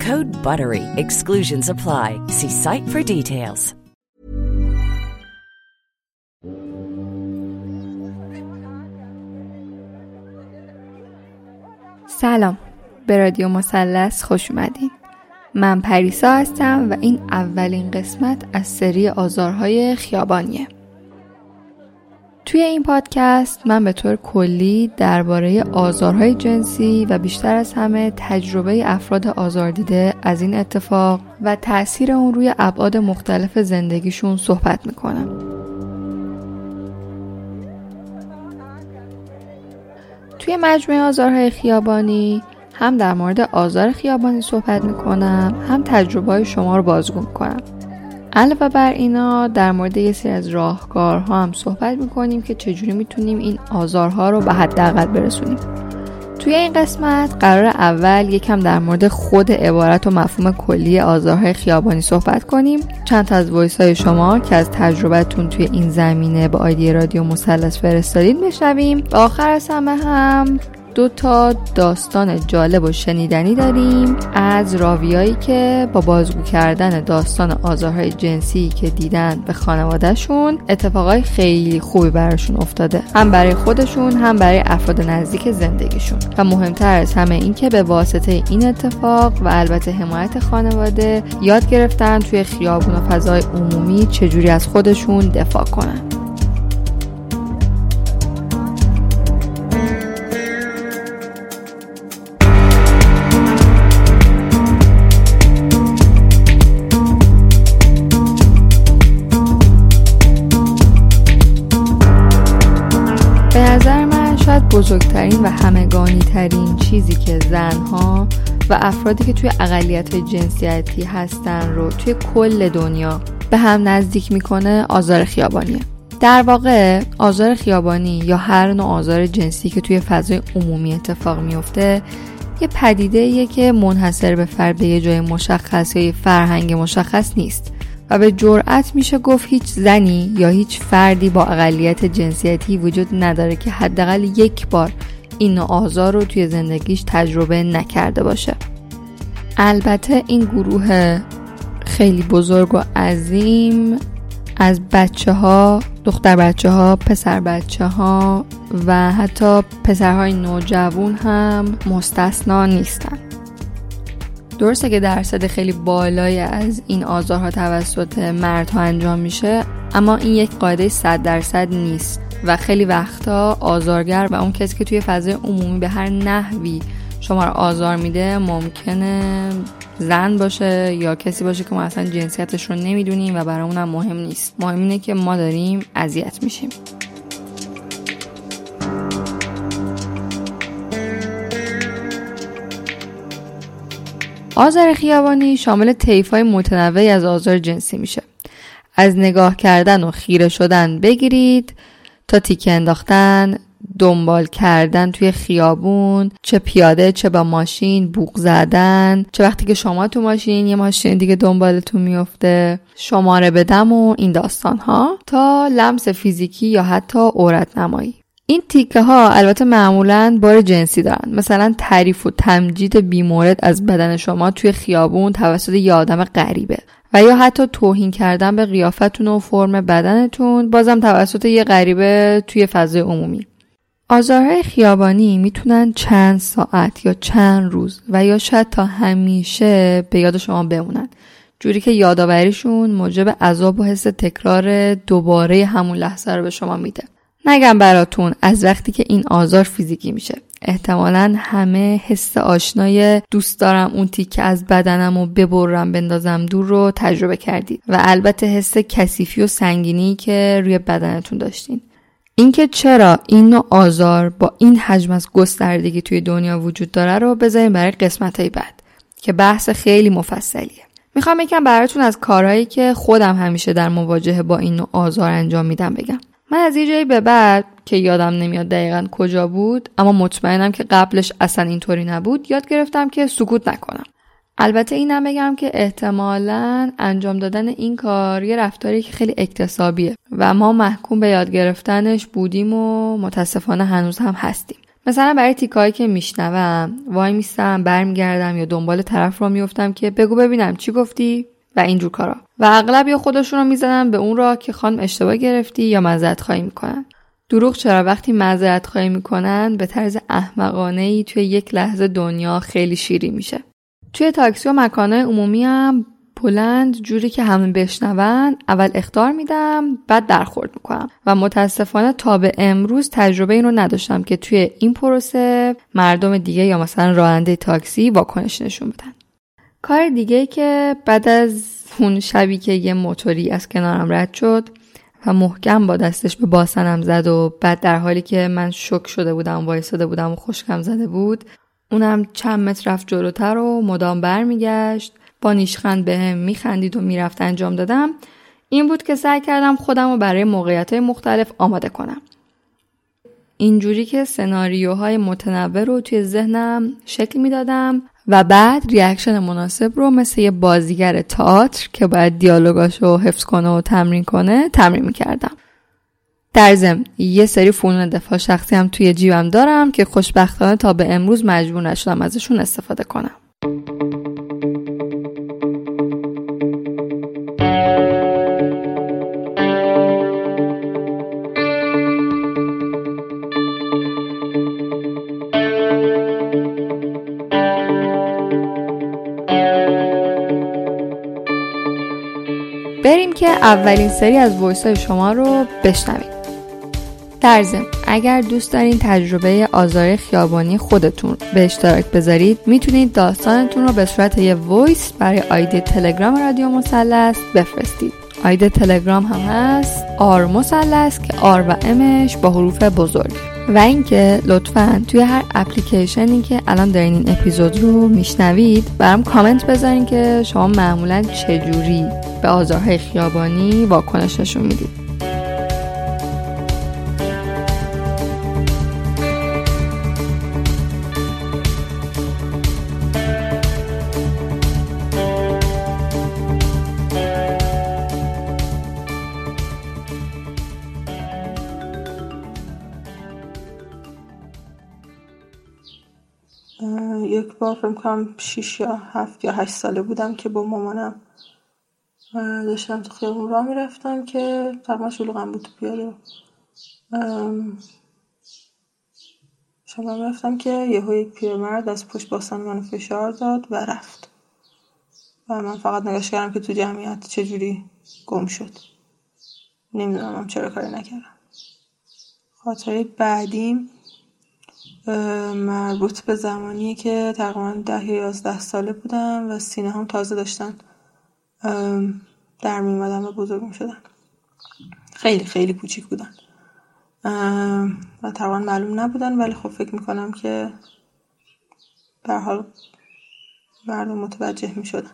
Code BUTTERY. Exclusions apply. See site for details. سلام به رادیو مثلث خوش اومدین من پریسا هستم و این اولین قسمت از سری آزارهای خیابانیه توی این پادکست من به طور کلی درباره آزارهای جنسی و بیشتر از همه تجربه افراد آزاردیده از این اتفاق و تاثیر اون روی ابعاد مختلف زندگیشون صحبت می‌کنم. توی مجموعه آزارهای خیابانی هم در مورد آزار خیابانی صحبت می‌کنم هم تجربه شما رو بازگو می‌کنم علاوه بر اینا در مورد یه سری از راهکارها هم صحبت می‌کنیم که چجوری می‌تونیم این آزارها رو به حداقل برسونیم. توی این قسمت قرار اول یکم در مورد خود عبارت و مفهوم کلی آزارهای خیابانی صحبت کنیم. چند تا از وایس های شما که از تجربتون توی این زمینه با آیدی رادیو مثلث فرستادید بشنویم. و آخر از همه هم دو تا داستان جالب و شنیدنی داریم از راویایی که با بازگو کردن داستان آزارهای جنسی که دیدن به خانوادهشون اتفاقای خیلی خوبی براشون افتاده. هم برای خودشون هم برای افراد نزدیک زندگیشون. و مهمتر از همه این که به واسطه این اتفاق و البته حمایت خانواده یاد گرفتن توی خیابون و فضای عمومی چجوری از خودشون دفاع کنن. بزرگترین و همگانی ترین چیزی که زنها و افرادی که توی اقلیت جنسیتی هستن رو توی کل دنیا به هم نزدیک می‌کنه آزار خیابانیه. در واقع آزار خیابانی یا هر نوع آزار جنسی که توی فضای عمومی اتفاق میفته یه پدیده که منحصر به فرد یه جای مشخص یا یه فرهنگ مشخص نیست. و به جرأت میشه گفت هیچ زنی یا هیچ فردی با اقلیت جنسیتی وجود نداره که حداقل یک بار این آزار رو توی زندگیش تجربه نکرده باشه. البته این گروه خیلی بزرگ و عظیم از بچه ها دختر بچه ها پسر بچه ها و حتی پسرهای نوجوان هم مستثنا نیستن. درسته که درصد خیلی بالایی از این آزارها توسط مردها انجام میشه اما این یک قاعده صد درصد نیست و خیلی وقتا آزارگر و اون کسی که توی فضای عمومی به هر نحوی شما رو آزار میده ممکنه زن باشه یا کسی باشه که ما اصلا جنسیتش رو نمی‌دونیم و برامون هم مهم نیست. مهم اینه که ما داریم اذیت میشیم. آزار خیابانی شامل طیف های متنوعی از آزار جنسی میشه. از نگاه کردن و خیره شدن بگیرید تا تیکه انداختن دنبال کردن توی خیابون چه پیاده چه با ماشین بوق زدن چه وقتی که شما تو ماشین یه ماشین دیگه دنبالتون میفته شماره بدم و این داستان ها تا لمس فیزیکی یا حتی عورت نمایی این تیکه ها البته معمولا بار جنسی دارن. مثلا تعریف و تمجید بیمورد از بدن شما توی خیابون توسط یه آدم غریبه. و یا حتی توهین کردن به قیافتون و فرم بدنتون بازم توسط یه غریبه توی فضای عمومی. آزارهای خیابانی می‌تونن چند ساعت یا چند روز و یا شاید تا همیشه به یاد شما بمونن. جوری که یادآوریشون موجب عذاب و حس تکرار دوباره همون لحظه رو به شما میده. نگم براتون از وقتی که این آزار فیزیکی میشه. احتمالا همه حس آشنای دوست دارم. اون تیکه از بدنم و ببرم بندازم دور رو تجربه کردید. و البته حس کثیفی و سنگینی که روی بدنتون داشتین. اینکه چرا این نوع آزار با این حجم از گستردگی توی دنیا وجود داره رو بذاریم برای قسمت های بعد که بحث خیلی مفصلیه. می‌خوام یکم براتون از کارهایی که خودم همیشه در مواجهه با این نوع آزار انجام میدم بگم. من از یه جایی به بعد که یادم نمیاد دقیقا کجا بود اما مطمئنم که قبلش اصلا اینطوری نبود یاد گرفتم که سکوت نکنم. البته اینم بگم که احتمالا انجام دادن این کار یه رفتاری که خیلی اکتسابیه و ما محکوم به یاد گرفتنش بودیم و متاسفانه هنوز هم هستیم. مثلا برای تیکایی که میشنوم وای میستم برمیگردم یا دنبال طرف رو میفتم که بگو ببینم چی گفتی؟ و اینجور کارا. و اغلب یا خودشون رو می‌زنن به اون را که خانم اشتباه گرفتی یا مذرت خواهی می‌کنن. دروغ چرا وقتی معذرت خواهی می‌کنن به طرز احمقانه ای توی یک لحظه دنیا خیلی شیری میشه. توی تاکسی و مکانهای عمومی هم بلند جوری که همه بشنون اول اختار میدم بعد درخورد می‌کنم. و متاسفانه تا به امروز تجربه این رو نداشتم که توی این پروسه مردم دیگه یا مثلا راننده تاکسی واکنش نشون بدن. کار دیگه که بعد از اون شبی که یه موتوری از کنارم رد شد و محکم با دستش به باسنم زد و بعد در حالی که من شک شده بودم وایساده بودم و خشکم زده بود اونم چند متر رفت جلوتر و مدام برمیگشت. با نیشخند به هم میخندید و می‌رفت انجام دادم. این بود که سعی کردم خودم رو برای موقعیت های مختلف آماده کنم. اینجوری که سناریوهای متنوع رو توی ذهنم شکل می‌دادم و بعد ریاکشن مناسب رو مثل یه بازیگر تئاتر که باید دیالوگاشو حفظ کنه و تمرین کنه تمرین می‌کردم. در ضمن یه سری فنون دفاع شخصی هم توی جیبم دارم که خوشبختانه تا به امروز مجبور نشدم ازشون استفاده کنم. اولین سری از voice های شما رو بشنویم در اگر دوست دارین تجربه آزار خیابانی خودتون به اشتراک بذارید می‌تونید داستانتون رو به صورت یه voice برای آیدی تلگرام رادیو مثلث بفرستید. آیدی تلگرام هم هست R مثلث که R و M ش با حروف بزرگ. و اینکه لطفا توی هر اپلیکیشنی که الان دارین این اپیزود رو میشنوید برام کامنت بذارین که شما معمولا چجوری به آزارهای خیابانی واکنش نشون می‌دید. بار فکر کنم 6 یا هفت یا هشت ساله بودم که با مامانم داشتم تو خیابون راه می‌رفتم که تقریبا شلوغم بود تو پیاده شما رفتم که یهو یک پیرمرد از پشت باسن منو فشار داد و رفت. و من فقط نگاش کردم که تو جمعیت چجوری گم شد. نمی‌دونم چرا کاری نکردم. خاطره بعدیم مربوط به زمانیه که تقریبا ده یا یازده ساله بودم و سینه هم تازه داشتن. در میمدن و بزرگ شدن. خیلی خیلی کوچیک بودن. و تقریبا معلوم نبودن ولی خب فکر می‌کنم که به حال مردم متوجه می‌شدن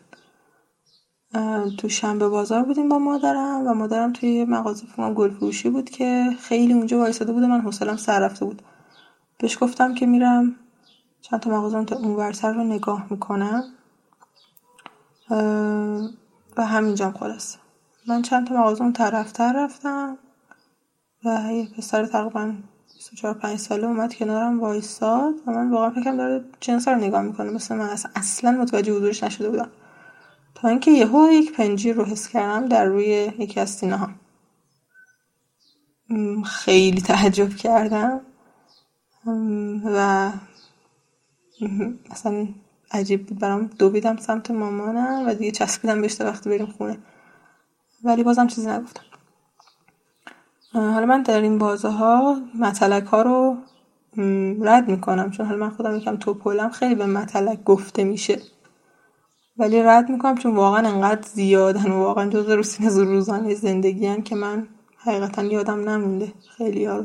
تو شنبه بازار بودیم با مادرم و مادرم توی مغازه فروشی بود که خیلی اونجا وایساده بود و من حوصلم سر رفته بود. بهش گفتم که میرم چند تا مغازه تا اون ورتر رو نگاه می‌کنم. و همینجام خلاصه. من چند تا مغازه اون طرفتر رفتم و یه پسر تقریبا 24 5 ساله اومد کنارم وایساد و من واقعا فکرم داره جنس رو نگاه می‌کنه. مثل من اصلا متوجه حضورش نشده بودم. تا اینکه یهو یک پنجیر رو حس کردم در روی یکی از سینه ها خیلی تعجب کردم. و اصلا عجیب بود برام. دویدم سمت مامانم و دیگه چسبیدم بهش وقتی بریم خونه. ولی بازم چیزی نگفتم. حالا من در این بازه ها متلک ها رو رد می‌کنم. چون حالا من خودم یکم توپولم خیلی به متلک گفته میشه. ولی رد می‌کنم چون واقعا انقدر زیادن و واقعا جز روسین روزانه زندگی هم که من حقیقتا یادم نمونده. خیلی ها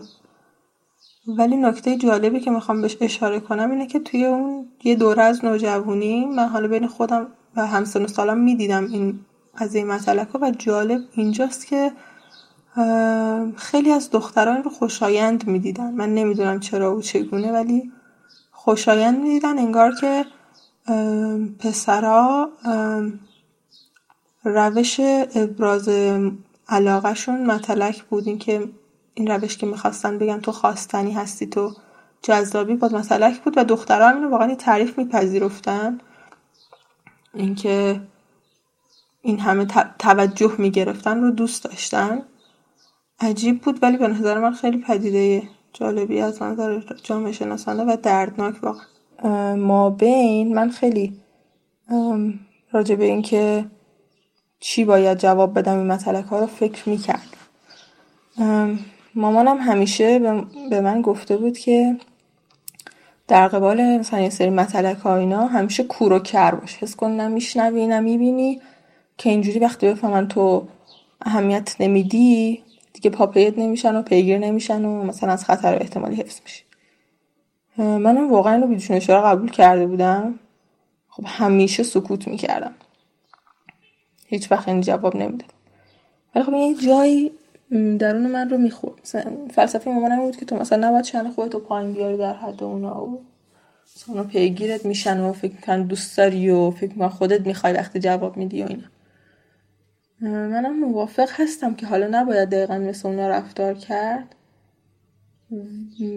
ولی نکته جالبی که می‌خوام بهش اشاره کنم اینه که توی اون یه دوره از نوجوانی من حالا بین خودم و همسن و سالم می‌دیدم این از این مطلق و جالب اینجاست که خیلی از دختران رو خوشایند می‌دیدن. من نمی‌دونم چرا و چگونه ولی خوشایند می‌دیدن انگار که پسرا روش ابراز علاقهشون متلک بود. که این روش که می‌خواستن بگن تو خواستنی هستی تو جذابی با متلک بود و دخترها اینو واقعا تعریف میپذیرفتن. اینکه این همه توجه می‌گرفتن رو دوست داشتن. عجیب بود ولی به نظر من خیلی پدیده جالبی از نظر جامعه شناسانه و دردناک واقعا. ما بین من خیلی راجع به اینکه چی باید جواب بدم این مطلق ها رو فکر می‌کرد مامانم همیشه به من گفته بود که در قبال مثلا یه سری مطلق ها اینا همیشه کور و کر باش. حس کن نمیشنوی نمی‌بینی که اینجوری وقتی بفهمن تو اهمیت نمیدی دیگه پاپیت نمیشن و پیگیر نمیشن و مثلا از خطر احتمالی حفظ میشی. منم واقعا اینو بیدشون اشاره قبول کرده بودم. خب همیشه سکوت می‌کردم. هیچ وقت این جواب نمی‌دادم. ولی خب یه جایی درون من رو می‌خورد فلسفه مامانم بود که تو مثلا نباید شن خودتو پایین بیاری در حد اونا و اونا پیگیرت میشن و فکر می‌کنن دوست داری و فکر می‌کنن خودت می‌خوای وقتی جواب میدی و اینا. منم موافق هستم که حالا نباید دقیقا مثل اونا رفتار کرد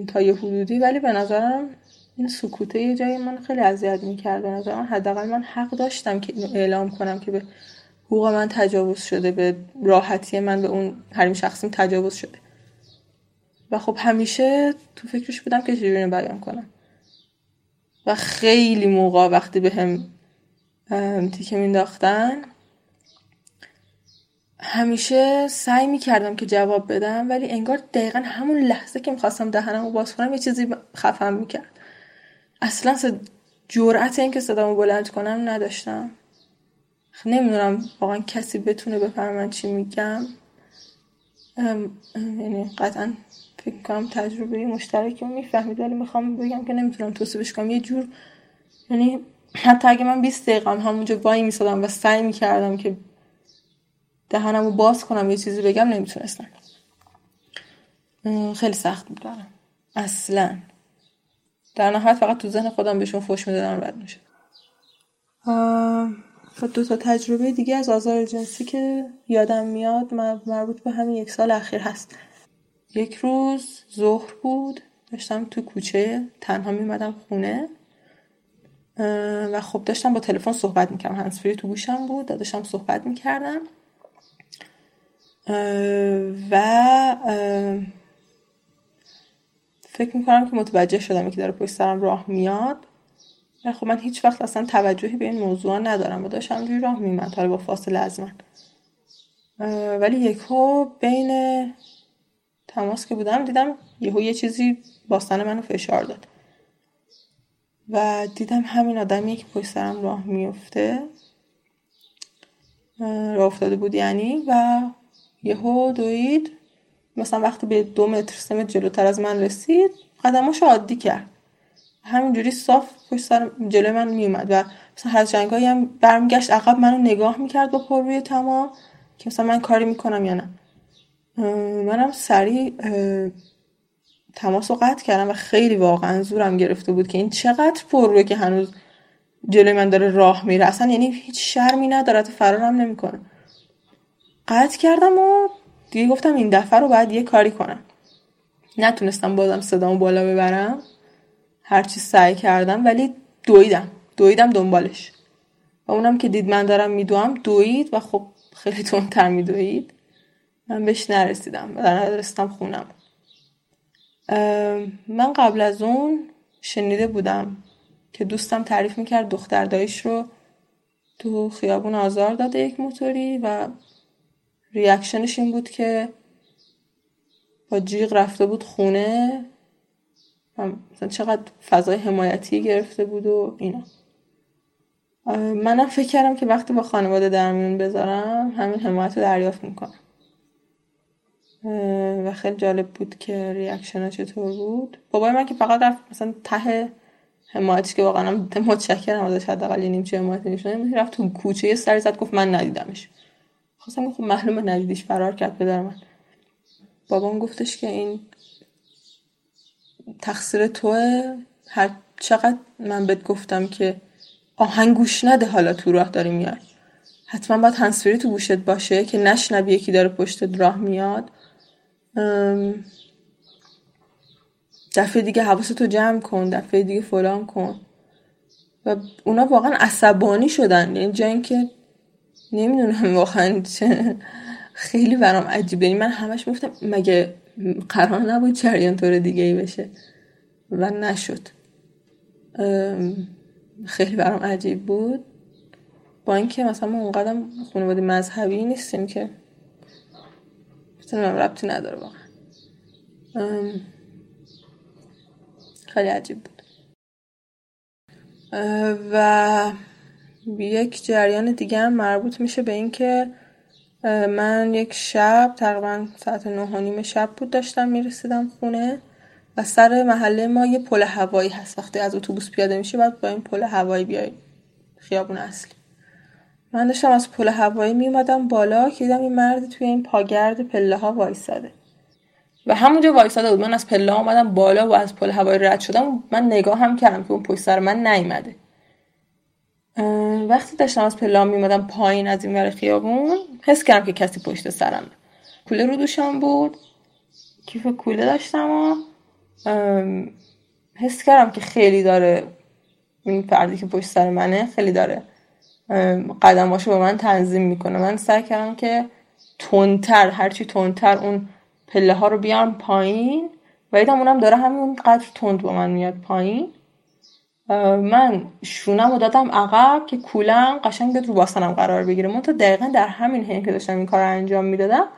تا یه حدودی ولی به نظرم این سکوته یه جایی من خیلی اذیت می‌کرد. به نظرم حداقل من حق داشتم که اعلام کنم که به حقوق من تجاوز شده به راحتی من به اون حریم شخصیم تجاوز شده. و خب همیشه تو فکرش بودم که چجوری بیان کنم. و خیلی موقع وقتی به هم تیکه مینداختن همیشه سعی می‌کردم که جواب بدم ولی انگار دقیقا همون لحظه که می‌خواستم دهنم رو باز کنم یه چیزی خفم می‌کرد. اصلا جرأت این که صدامو بلند کنم نداشتم. نمی‌دونم واقعا کسی بتونه بفهمه من چی میگم. یعنی قطعا فکر کنم تجربه مشترکی می‌فهمید ولی می‌خوام بگم که نمی‌تونم توصیفش کنم. یه جور یعنی حتی اگه من 20 دقیقه همونجا وای میسادم و سعی می‌کردم که دهنم رو باز کنم یه چیزی بگم نمی‌تونستم. خیلی سخت بود برم اصلا. در نهایت فقط تو ذهن خودم بهشون فوش می‌دادم رد میشه و دو تا تجربه دیگه از آزار جنسی که یادم میاد مربوط به همین یک سال اخیر هست. یک روز ظهر بود داشتم تو کوچه تنها میمدم خونه و خب داشتم با تلفن صحبت می‌کردم. هنسفری تو گوشم بود داشتم صحبت می‌کردم. و فکر می‌کنم که متوجه شدم که داره پشت سرم راه میاد. خب من هیچ وقت اصلا توجهی به این موضوع ندارم. و داشتم روی راه میمد حالا با فاصله از من. ولی یکو بین تماس که بودم دیدم یهو یه چیزی باستان منو فشار داد. و دیدم همین آدمی که پشت سرم راه میفته راه افتاده بود یعنی. و یهو دوید مثلا وقتی به دو متر سه متر جلوتر از من رسید قدماشو عادی کرد. همینجوری صاف پشت سر جلو من میومد و مثلا هر جنگایی هم برمیگشت عقب منو نگاه می‌کرد با پر روی تمام که مثلا من کاری می‌کنم یا نه. منم سریع تماس رو قطع کردم و خیلی واقعا زورم گرفته بود که این چقدر پر که هنوز جلوی من داره راه میره. اصلا یعنی هیچ شرمی نداره فرارم نمی‌کنه. قطع کردم و دیگه گفتم این دفعه رو باید یه کاری کنم. نتونستم بازم صدامو بالا ببرم. هرچی سعی کردم ولی دویدم. دویدم دنبالش. و اونم که دید من دارم میدوام دوید و خب خیلی تندتر میدوید. من بهش نرسیدم و در رسیدم خونم. من قبل از اون شنیده بودم که دوستم تعریف می‌کرد دختر دایش رو تو خیابون آزار داده یک موتوری و ریاکشنش این بود که با جیغ رفته بود خونه. مثلا چقدر فضای حمایتی گرفته بود و اینا. منم فکر کردم که وقتی با خانواده در میون بذارم همین حمایت رو دریافت می‌کنم. و خیلی جالب بود که ریاکشن چطور بود. بابای من که فقط رفت مثلا ته حمایتش که واقعا متشکرم ازش حداقل یه نیمچه حمایت نشونه رفت تو کوچه یه سری زد گفت من ندیدمش. خواستم خب معلومه ندیدیش فرار کرد پدر من. بابام گفتش که این تقصیر توه؟ هر چقدر من بهت گفتم که آهنگ گوش نده حالا تو راه داری میاد حتما باید هنسفری تو گوشت باشه که نشنوی یکی داره پشت راه میاد. دفعه دیگه حواستو جمع کن دفعه دیگه فلان کن. و اونا واقعا عصبانی شدن یعنی جایی که نمی‌دونم واقعا چه خیلی برام عجیبه. یعنی من همش میفتم مگه قرار نبود جریان طور دیگه ای بشه و نشد. خیلی برام عجیب بود. با اینکه مثلا ما اونقدر خانواده مذهبی نیستیم که من ربطی نداره واقعا. خیلی عجیب بود. و یک جریان دیگه هم مربوط میشه به اینکه من یک شب تقریبا ساعت نه و نیم شب بود داشتم می‌رسیدم خونه و سر محله ما یه پل هوایی هست. وقتی از اتوبوس پیاده میشه باید با این پل هوایی بیای خیابون اصلی. من داشتم از پل هوایی میومدم بالا که دیدم این مرد توی این پاگرد پله ها وایساده. و همونجا وایساده بود. من از پله اومدم بالا و از پل هوایی رد شدم. من نگاه هم کردم که اون پشت سر من نیومده. وقتی داشتم از پله میمدم پایین از این ور خیابون حس کردم که کسی پشت سرم کوله رو دوشم بود کیف کوله داشتم و حس کردم که خیلی داره این فردی که پشت سر منه خیلی داره قدماشو به من تنظیم می‌کنه. من سعی کردم که تندتر هرچی تندتر اون پله ها رو بیارم پایین و دیدم اونم داره همین قدر تند با من میاد پایین. من شونم رو دادم عقب که کولم قشنگ رو باسنم قرار بگیره. من تا دقیقا در همین حین که داشتم این کار رو انجام می‌دادم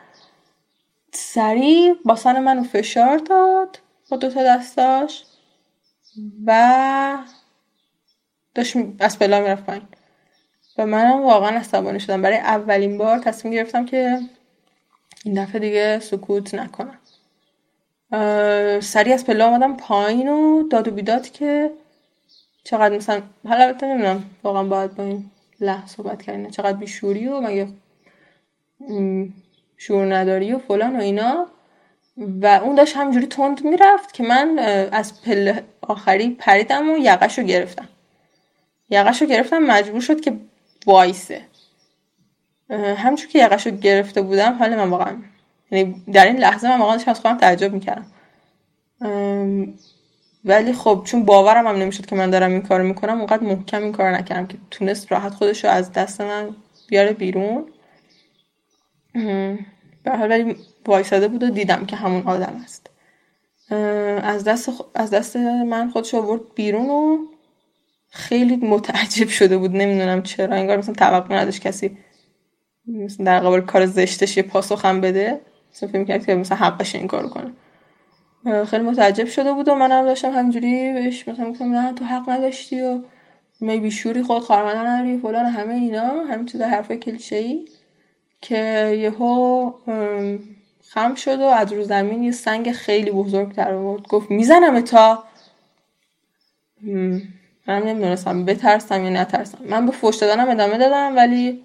سریع باسن منو فشار داد با دوتا دستاش و داشت از پلا می‌رفت پایین. و منم واقعا عصبانی شدم. برای اولین بار تصمیم گرفتم که این دفعه دیگه سکوت نکنم. سریع از پله آمدم پایین و داد و بیداد که چقدر مثلا حالا البته نمی‌دونم واقعا باید با این صحبت کردین چقدر بیشوری و مگه شور نداری و فلان و اینا. و اون داشت همجوری تند می‌رفت که من از پله آخری پریدم و یقش رو گرفتم. یقش رو گرفتم مجبور شد که وایسه. همچون که یقش رو گرفته بودم حال من واقعا یعنی در این لحظه من واقعا از خودم تعجب می‌کردم. ولی خب چون باورم هم نمی‌شد که من دارم این کارو می‌کنم اونقدر محکم این کار نکردم که تونست راحت خودش رو از دست من بیاره بیرون. به حال ولی وایساده بود و دیدم که همون آدم است. از دست, از دست من خودش آورد بیرون و خیلی متعجب شده بود. نمی‌دونم چرا انگار مثلا توقع نداشت کسی مثلا در قبال کار زشتش یه پاسخ بده. مثلا فکر کرد که مثلا حقش این کارو کنه. خیلی متعجب شده بود و منم داشتم همجوری بهش مثلا گفتم نه تو حق نداشتی و می بیشوری خود خواهرمندان نداری فلان همه اینا همین چیزا حرفای کلیشه ای که یهو خم شد و از رو زمین یه سنگ خیلی بزرگ در آورد. گفت می‌زنم تا؟ من نمی‌دونستم بترسم یا نترسم. من به فوش دادنم ادامه دادم ولی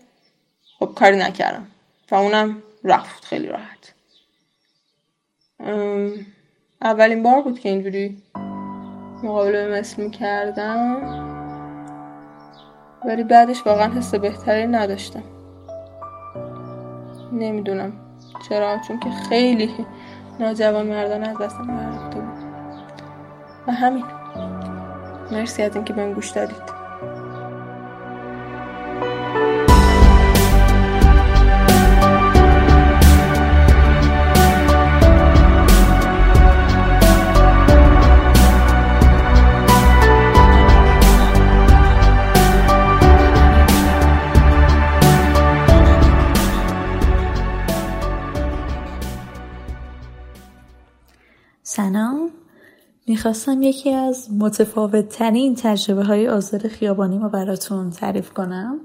خب کاری نکردم و اونم رفت خیلی راحت. اولین بار بود که اینجوری مقابله مثل می‌کردم. ولی بعدش واقعا حس بهتری نداشتم. نمی‌دونم چرا چون که خیلی ناجوان مردان از دستم گرفته بود. و همین. مرسی از اینکه بهم گوش دادید. سلام. می‌خواستم یکی از متفاوت ترین تجربه های آزار خیابانی ما براتون تعریف کنم.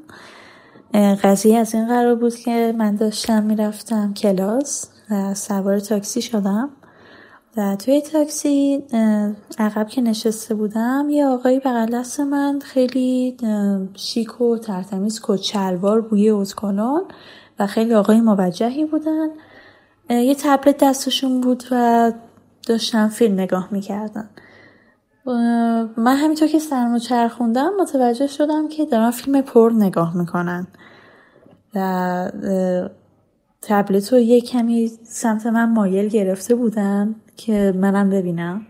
قضیه از این قرار بود که من داشتم می‌رفتم کلاس و سوار تاکسی شدم و توی تاکسی عقب که نشسته بودم یه آقایی بغل دست من خیلی شیک و ترتمیز کچلوار بوی اوزکلون و خیلی آقای موجهی بودن. یه تبلت دستشون بود و داشتم فیلم نگاه می‌کردن من همینطور که سرمو چرخوندم متوجه شدم که دارن فیلم پر نگاه می‌کنن. و تبلت رو یه کمی سمت من مایل گرفته بودن که منم ببینم.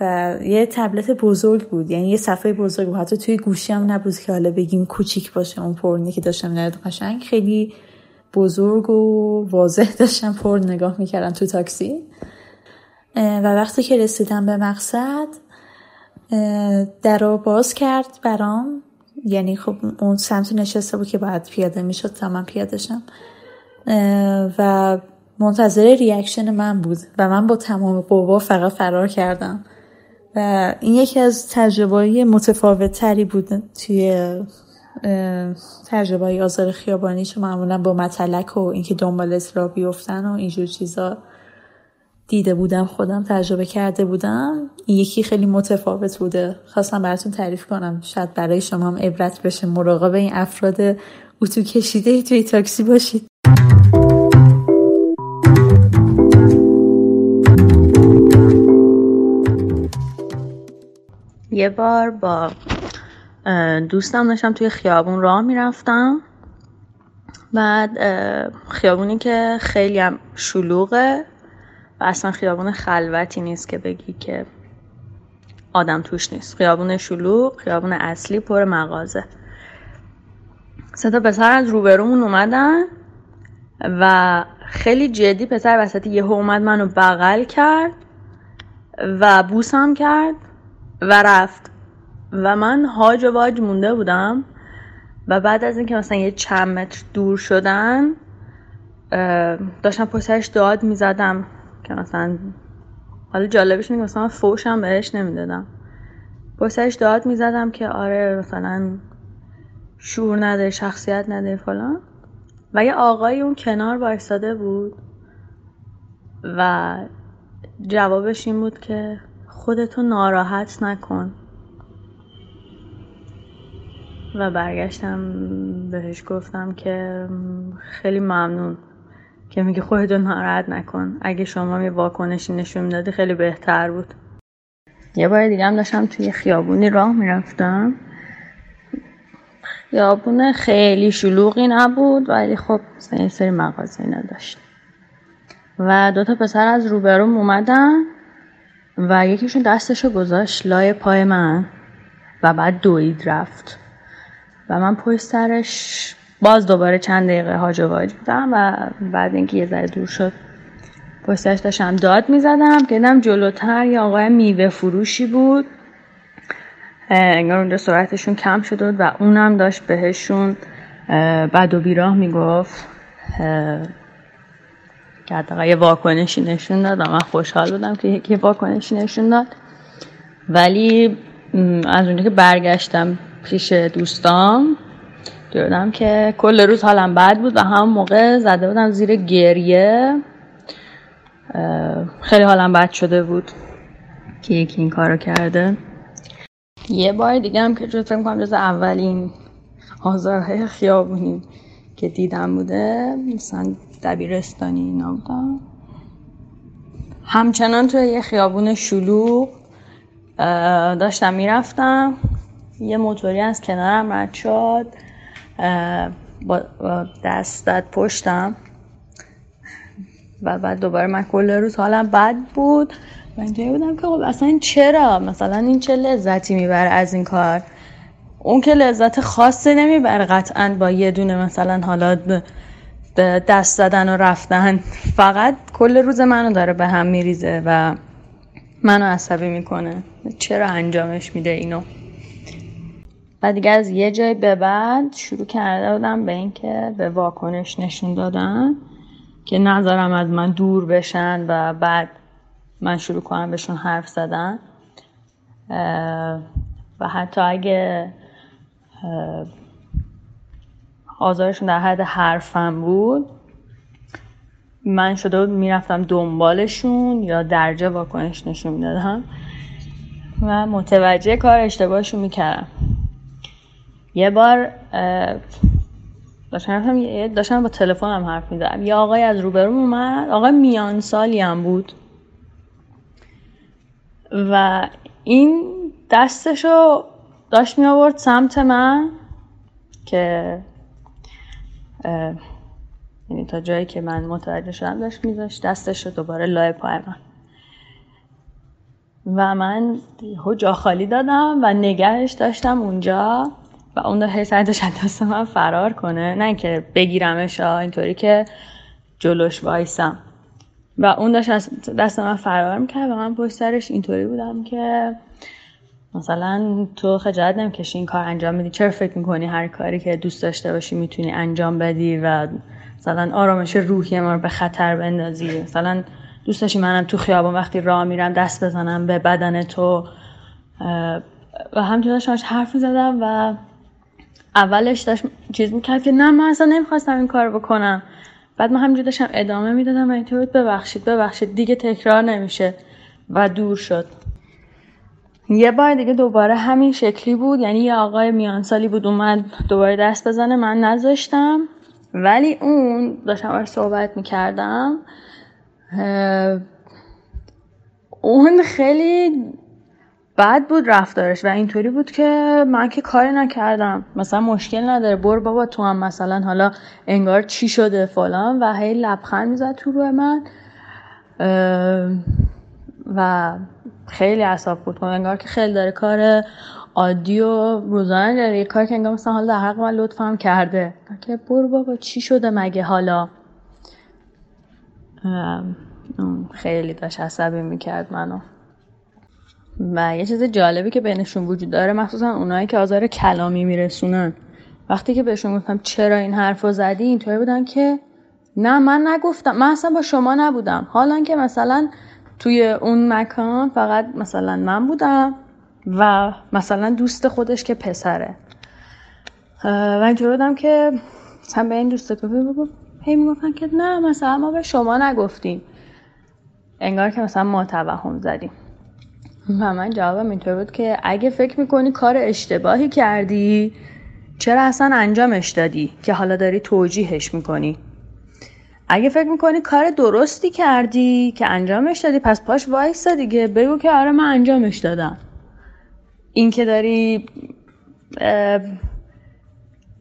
و یه تبلت بزرگ بود. یعنی یه صفحه بزرگ بود. حتی توی گوشی هم نبود که حالا بگیم کوچیک باشه اون پرنی که داشتم نرد قشنگ. خیلی بزرگ و واضح داشتم پر نگاه می‌کردن تو تاکسی. و وقتی که رسیدم به مقصد در رو باز کرد برام. یعنی خب اون سمت نشسته بود که باید پیاده می‌شد تا من پیاده شم. و منتظر ریاکشن من بود و من با تمام قوا فقط فرار کردم. و این یکی از تجربه متفاوت تری بود توی تجربه آزار خیابانی چون معمولا با متلک و اینکه دنبال اصلاح بیفتن و اینجور چیزا. دیده بودم خودم تجربه کرده بودم. این یکی خیلی متفاوت بوده. خواستم براتون تعریف کنم. شاید برای شما هم عبرت بشه مراقب این افراد اتو کشیده توی تاکسی باشید. یه بار با دوستم داشتم توی خیابون راه می‌رفتم. بعد خیابونی که خیلی هم شلوغه. و اصلا خیابون خلوتی نیست که بگی که آدم توش نیست. خیابون شلوغ خیابون اصلی پر مغازه. سه تا پسر از روبرومون اومدن و خیلی جدی پسر وسط یه اومد منو بغل کرد و بوسم کرد و رفت. و من هاج و واج مونده بودم و بعد از اینکه مثلا یه چند متر دور شدن داشتم پسرش داد می‌زدم. که مثلا حالا جالبش اینه مثلا فوشم بهش نمی‌دادم. پسرش داد می‌زدم که آره مثلا شور نده شخصیت نده فلان. و یه آقای اون کنار بایستاده بود و جوابش این بود که خودتو ناراحت نکن. و برگشتم بهش گفتم که خیلی ممنون. که میگه خودتو ناراحت نکن. اگه شما یه واکنشی نشون می‌دادی خیلی بهتر بود. یه بار دیگه هم داشتم توی خیابونی راه می‌رفتم. خیابون خیلی شلوغی نبود ولی خب یه سری مغازه نداشت. و دوتا پسر از روبروم اومدن و یکیشون دستشو گذاشت لای پای من و بعد دوید رفت. و من پشت سرش باز دوباره چند دقیقه هاج واج بودم و بعد اینکه یه ذره دور شد پشتش داشتم داد می‌زدم که دیدم جلوتر یه آقای میوه فروشی بود. انگار اونجا سرعتشون کم شده و اونم داشت بهشون بد و بیراه می‌گفت. که یه واکنشی نشون داد و من خوشحال بودم که یکی واکنشی نشون داد. ولی از اونجا که برگشتم پیش دوستام دیدم که کل روز حالم بد بود و هم موقع زده بودم زیر گریه. خیلی حالم بد شده بود که یکی این کارو کرده. یه بار دیگه هم که جز فکر جز اولین آزارهای خیابونی که دیدم بوده مثلا دبیرستانی اینا بودم همچنان توی یه خیابون شلوغ داشتم می‌رفتم. یه موتوری از کنارم رد شد. با دست داد پشتم و بعد دوباره من کل روز حالم بد بود. و اینجایی بودم که خب اصلا چرا؟ مثلا این چه لذتی می‌بره از این کار؟ اون که لذت خاصی نمی‌بره قطعا با یه دونه مثلا حالا دست زدن و رفتن. فقط کل روز منو داره به هم میریزه و منو عصبی می‌کنه. چرا انجامش میده اینو؟ و دیگه از یه جای به بعد شروع کرده بودم به اینکه به واکنش نشون دادن که نذارم از من دور بشن و بعد من شروع کنم بهشون حرف زدن. و حتی اگه آزارشون در حد حرفم بود من شده بود می‌رفتم دنبالشون یا درجه واکنش نشون می‌دادم و متوجه کار اشتباهشون می‌کردم. یه بار داشتم داشتم با تلفنم حرف می‌زدم. یه آقای از روبروم اومد. آقای میان سالی هم بود. و این دستشو داشت می آورد سمت من که یعنی تا جایی که من متوجه شدم داشت میذاشت دستش رو دوباره لای پای من. و من جا خالی دادم و نگهش داشتم اونجا. اون هی سعی داشت دست من فرار کنه. نه اینکه بگیرمش اینطوری که جلوش وایسم. و اون داشت دست من فرار می‌کرد و من پشت سرش اینطوری بودم که مثلا تو خجالت نمی‌کشی این کار انجام میدی چرا فکر می‌کنی هر کاری که دوست داشته باشی می‌تونی انجام بدی و مثلا آرامش روحی ما رو به خطر بندازی؟ مثلا دوست داشتی منم تو خیابان وقتی راه میرم دست بزنم به بدن تو. و داشتم حرف زدم و اولش داشت چیز می‌کرد که نه من اصلا نمی‌خواستم این کار بکنم. بعد من همینجور داشتم ادامه می‌دادم و اینطور ببخشید ببخشید. دیگه تکرار نمیشه و دور شد. یه بار دیگه دوباره همین شکلی بود. یعنی یه آقای میانسالی بود اومد دوباره دست بزنه. من نذاشتم. ولی اون داشتم باش صحبت می‌کردم. اون خیلی بد بود رفتارش و اینطوری بود که من که کاری نکردم. مثلا مشکل نداره. بر بابا تو هم مثلا حالا انگار چی شده فلان و هی لبخند می‌زد تو روی من. و خیلی اصاب بود. انگار که خیلی داره کار عادی و روزانه داره. یه کار که انگار مثلا حالا در حق من لطفم کرده. که برو بابا چی شده مگه حالا؟ خیلی داشت عصبی می‌کرد منو. و یه چیز جالبی که بینشون وجود داره مخصوصا اونایی که آزار کلامی میرسونن. وقتی که بهشون گفتم چرا این حرف رو زدی اینطوری بودن که نه من نگفتم. من اصلا با شما نبودم. حالا که مثلا توی اون مکان فقط مثلا من بودم و مثلا دوست خودش که پسره. و اینطور بودم که مثلا به این دوست بگو هی می‌گفتن که نه مثلا ما به شما نگفتیم. انگار که مثلا ما توهم زدیم. و من جوابم اینطور بود که اگه فکر می‌کنی کار اشتباهی کردی چرا اصلا انجامش دادی که حالا داری توجیهش می‌کنی؟ اگه فکر می‌کنی کار درستی کردی که انجامش دادی پس پاش وایسا دیگه بگو که آره من انجامش دادم. این که داری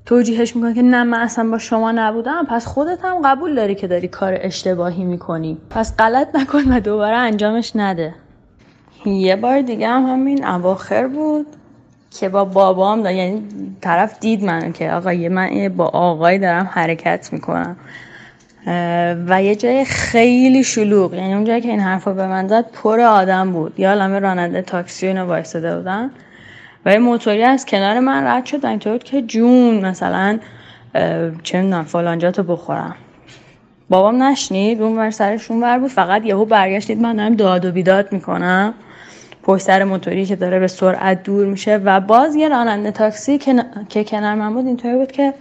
توجیهش می‌کنی که نه من اصلا با شما نبودم پس خودت هم قبول داری که داری کار اشتباهی می‌کنی. پس غلط نکن و دوباره انجامش نده. یه بار دیگه هم همین اواخر بود که با بابام دا یعنی طرف دید منو که آقا من با آقای دارم حرکت می‌کنم. و یه جای خیلی شلوغ. یعنی اون جایی که این حرفا به من زد پر آدم بود. یا لامه راننده تاکسی اینو وایستده بودن. و یه موتوری از کنار من رد شد. اینطور که جون مثلا چه می‌دونم فلانجا تو بخورم. بابام نشنید؟ اون ور سرشون ور بود. فقط یهو برگشتید. من دارم داد و بیداد می‌کنم. پشت سر موتوری که داره به سرعت دور میشه و باز یه راننده تاکسی که, که کنار من بود اینطوری بود که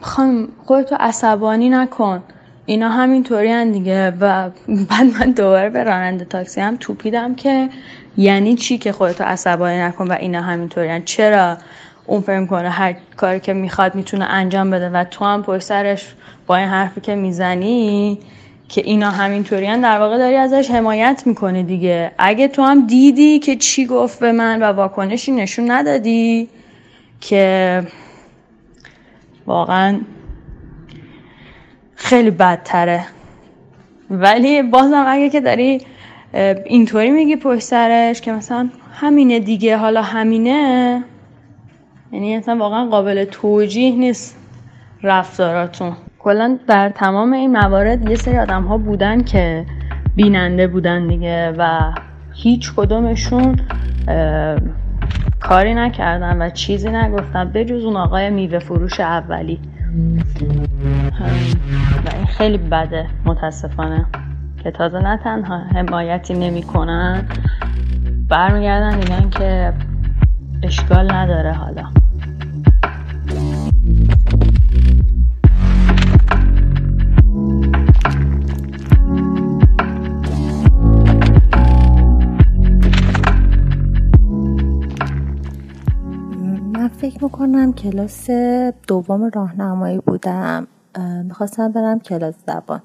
خانم خودتو عصبانی نکن. اینا همینطوری دیگه و بعد من دوباره به راننده تاکسی هم توپیدم که یعنی چی که خودتو عصبانی نکن و اینا همینطوری چرا اون فکر کنه هر کاری که می‌خواد می‌تونه انجام بده و تو هم پشت سرش با این حرفی که می‌زنی؟ که اینا همینطوریان در واقع داری ازش حمایت می‌کنه دیگه. اگه تو هم دیدی که چی گفت به من و واکنشی نشون ندادی که واقعا خیلی بدتره. ولی بازم اگه که داری اینطوری میگی پشت سرش که مثلا همینه دیگه حالا همینه یعنی اصلا واقعا قابل توجیه نیست رفتاراتون. کلا در تمام این موارد یه سری آدم ها بودن که بیننده بودن دیگه و هیچ کدومشون کاری نکردن و چیزی نگفتن جز اون آقای میوه فروش اولی. و این خیلی بده متاسفانه که تازه نه تنها حمایتی نمی‌کنن برمیگردن میگن که اشکال نداره حالا. فکر می‌کنم کلاس دوم راهنمایی بودم. می‌خواستم برم کلاس زبان.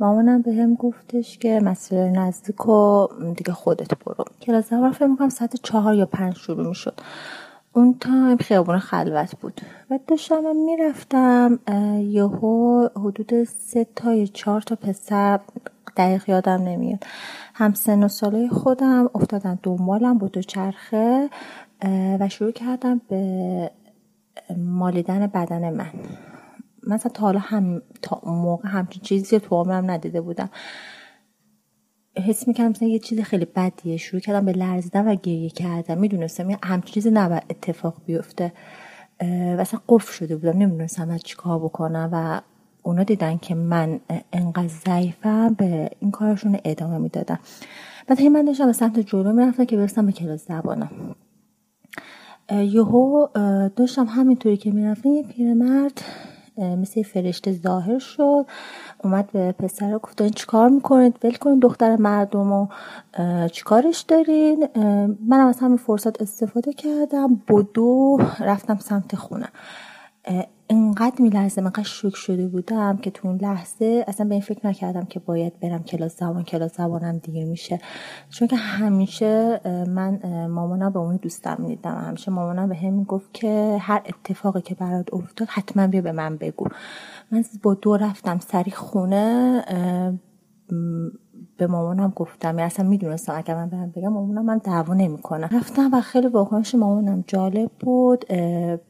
مامانم به هم گفتش که مسیر نزدیک و دیگه خودت برو. کلاس زبان فکر می‌کنم ساعت چهار یا پنج شروع می‌شد. اون تایم خیابون خلوت بود. و داشتم می‌رفتم یهو حدود سه تا یا چهار تا پسر دقیق یادم نمیاد هم سن و ساله خودم افتادن دنبالم با دو چرخه. و شروع کردم به مالیدن بدن من. مثلا تا حالا هم تا اون موقع همچین چیزی تو عمرم ندیده بودم. حس می‌کردم مثلا یه چیز خیلی بدیه. شروع کردم به لرزیدن و گریه کردم می‌دونستم یه همچین چیزی نباید اتفاق بیفته. و اصلا قفل شده بودم. نمی‌دونستم از چیکار بکنم. و اونا دیدن که من انقدر ضعیفم به این کارشون ادامه می‌دادم بعد هی من داشتم به سمت جلو می‌رفتم که برسم به کلاس زبانم. یهو داشتم همینطوری که می‌رفتم یه پیرمرد مثل فرشته ظاهر شد اومد به پسر گفت چیکار می‌کنید؟ ول کنید دختر مردم و چیکارش دارین؟ منم از همین فرصت استفاده کردم بدو رفتم سمت خونه. انقدر میلرزه من شوک شده بودم که تو اون لحظه اصلا به این فکر نکردم که باید برم کلاس زبان کلاس زبانم دیر میشه. چون که همیشه من مامانم به اون دوستم می‌دیدم. همیشه مامانم به هم می‌گفت که هر اتفاقی که برات افتاد حتما بیا به من بگو. من با دو رفتم سری خونه به مامانم گفتم یعنی اصلا می‌دونستم اگر من برم بگم مامانم من دعوا نمی‌کنم. رفتم و خیلی واکنش مامانم جالب بود.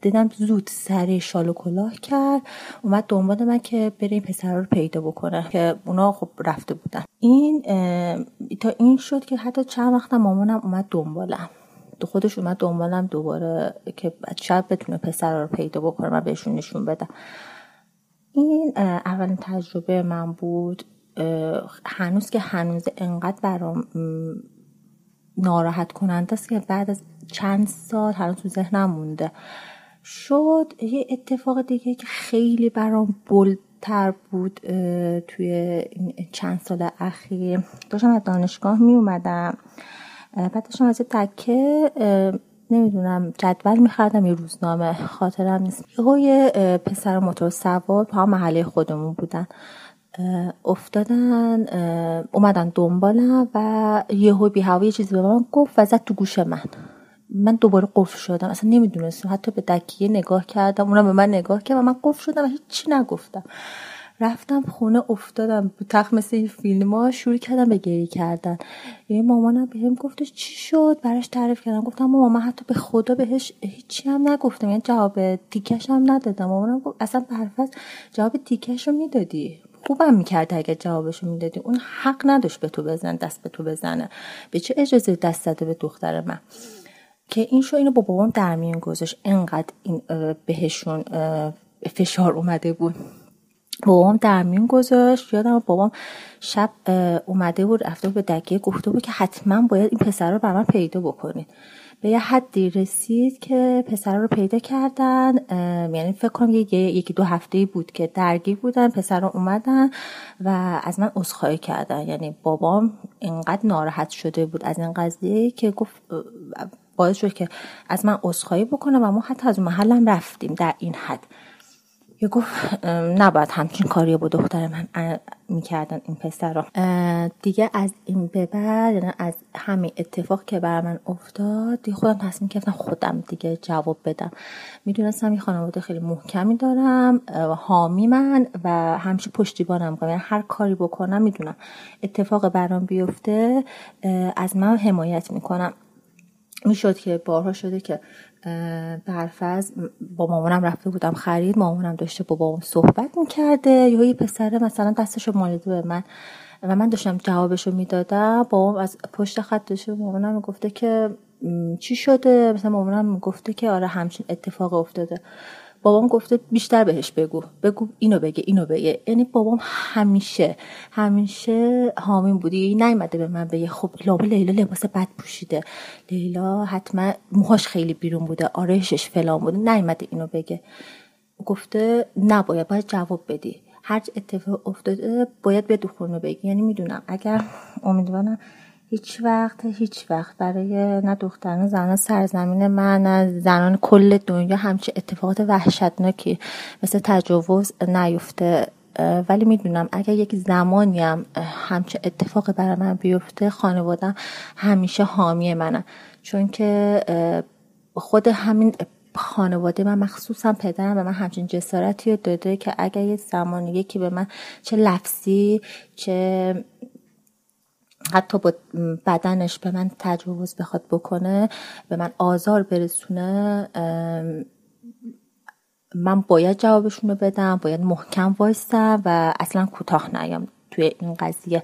دیدم زود سری شال و کلاه کرد. اومد دنبال من که بریم پسر رو پیدا بکنه که اونا خب رفته بودن. این تا این شد که حتی چند وقت مامانم اومد دنبالم. دو خودش اومد دنبالم دوباره که شاید بتونه پسر رو پیدا بکنه و بهشون نشون بدم این اولین تجربه من بود. هنوز که هنوز انقدر برام ناراحت کننده است که بعد از چند سال هنوز تو ذهنم مونده. شد یه اتفاق دیگه که خیلی برام بلتر بود توی چند سال اخیر. داشتم از دانشگاه می اومدم بعد داشتم از تکه نمی‌دونم جدول میخردم یه روزنامه خاطرم نیست. یه پسر موتور سوار هم محله خودمون بودن. افتادن اومدن دنبالم و یهو بی هوا یه چیزی به من گفت و زد تو گوش من. من دوباره قفل شدم. اصلا نمی‌دونستم. حتی به دکیه نگاه کردم. اونم به من نگاه کرد و من قفل شدم و هیچی نگفتم. رفتم خونه افتادم. تخت مثل این فیلم ها شروع کردم به گریه کردن. یه مامانم به هم گفتش چی شد؟ براش تعریف کردم. گفتم مامان من حتی به خدا بهش هیچی هم نگفتم. یعنی جواب تیکش هم ندادم. مامانم گفت اصلا برفض جواب تیکش رو می‌دادی. خوبم می‌کرد اگه جوابشو می‌دادی. اون حق نداشت به تو بزن دست به تو بزنه. به چه اجازه دست زده به دختر من؟ که این شو اینو با بابام در میون گذاشت. انقدر این بهشون فشار اومده بود. بابام در میون گذاشت. یادم بابام شب اومده بود رفته به دکیه گفته بود که حتما باید این پسر رو بر من پیدا بکنید. به یه حدی رسید که پسر رو پیدا کردن یعنی فکر کنم یکی دو هفته بود که درگیر بودن پسر رو اومدن و از من عذرخواهی کردن. یعنی بابام اینقدر ناراحت شده بود از این قضیه که گفت باعث شد که از من عذرخواهی بکنه و ما حتی از محلم رفتیم در این حد. یه گفت نباید همچین کاری با دختر من می‌کردن این پسر رو دیگه از این به بعد یعنی از همین اتفاق که بر من افتاد دیگه خودم تصمیم گرفتم خودم دیگه جواب بدم. می‌دونستم یه خانواده خیلی محکمی دارم حامی من و همیشه پشتیبانم یعنی هر کاری بکنم می‌دونم. اتفاق برام بیفته از من حمایت می‌کنم. می‌شد که بارها شده که برفز با مامانم رفته بودم خرید مامانم داشته با بابام صحبت می‌کرده. یا یه پسره مثلا دستشو مالیده به من و من داشتم جوابشو می‌دادم. بابام از پشت خط داشته مامانم گفته که چی شده؟ مثلا مامانم گفته که آره همچین اتفاق افتاده. بابام گفته بیشتر بهش بگو. بگو اینو بگه اینو بگه. یعنی بابام همیشه همیشه حامیم بودی نیومده به من بگه خب لابه لیلا لباس بد پوشیده. لیلا حتما موهاش خیلی بیرون بوده. آرشش فلان بوده. نیومده اینو بگه. گفته نباید باید جواب بدی. هر اتفاق افتاده باید به خونه بگی. یعنی می‌دونم. اگر امیدوارم هیچ وقت هیچ وقت برای نه دختران زنان سرزمین من نه زنان کل دنیا همچه اتفاقات وحشتناکی مثل تجاوز نیفته. ولی می‌دونم اگر یک زمانی هم همچه اتفاق برای من بیفته خانوادم همیشه حامی منم چون که خود همین خانواده من مخصوصا پدرم به من همچین جسارتی رو داده که اگر یه زمانی یکی به من چه لفظی چه حتی با بدنش به من تجاوز بخواد بکنه به من آزار برسونه من باید جوابشون رو بدم باید محکم وایستم و اصلا کوتاه نیام توی این قضیه.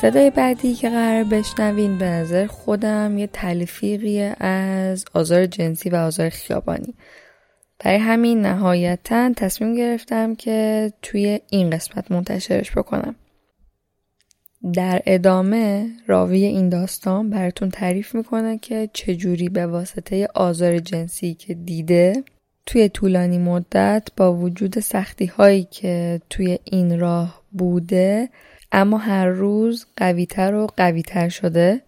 صدای بعدی که قرار بشنوین به نظر خودم یه تلفیقی از آزار جنسی و آزار خیابانی. برای همین نهایتا تصمیم گرفتم که توی این قسمت منتشرش بکنم. در ادامه راوی این داستان براتون تعریف می‌کنه که چجوری به واسطه آزار جنسی که دیده توی طولانی مدت با وجود سختی هایی که توی این راه بوده اما هر روز قویتر و قویتر شده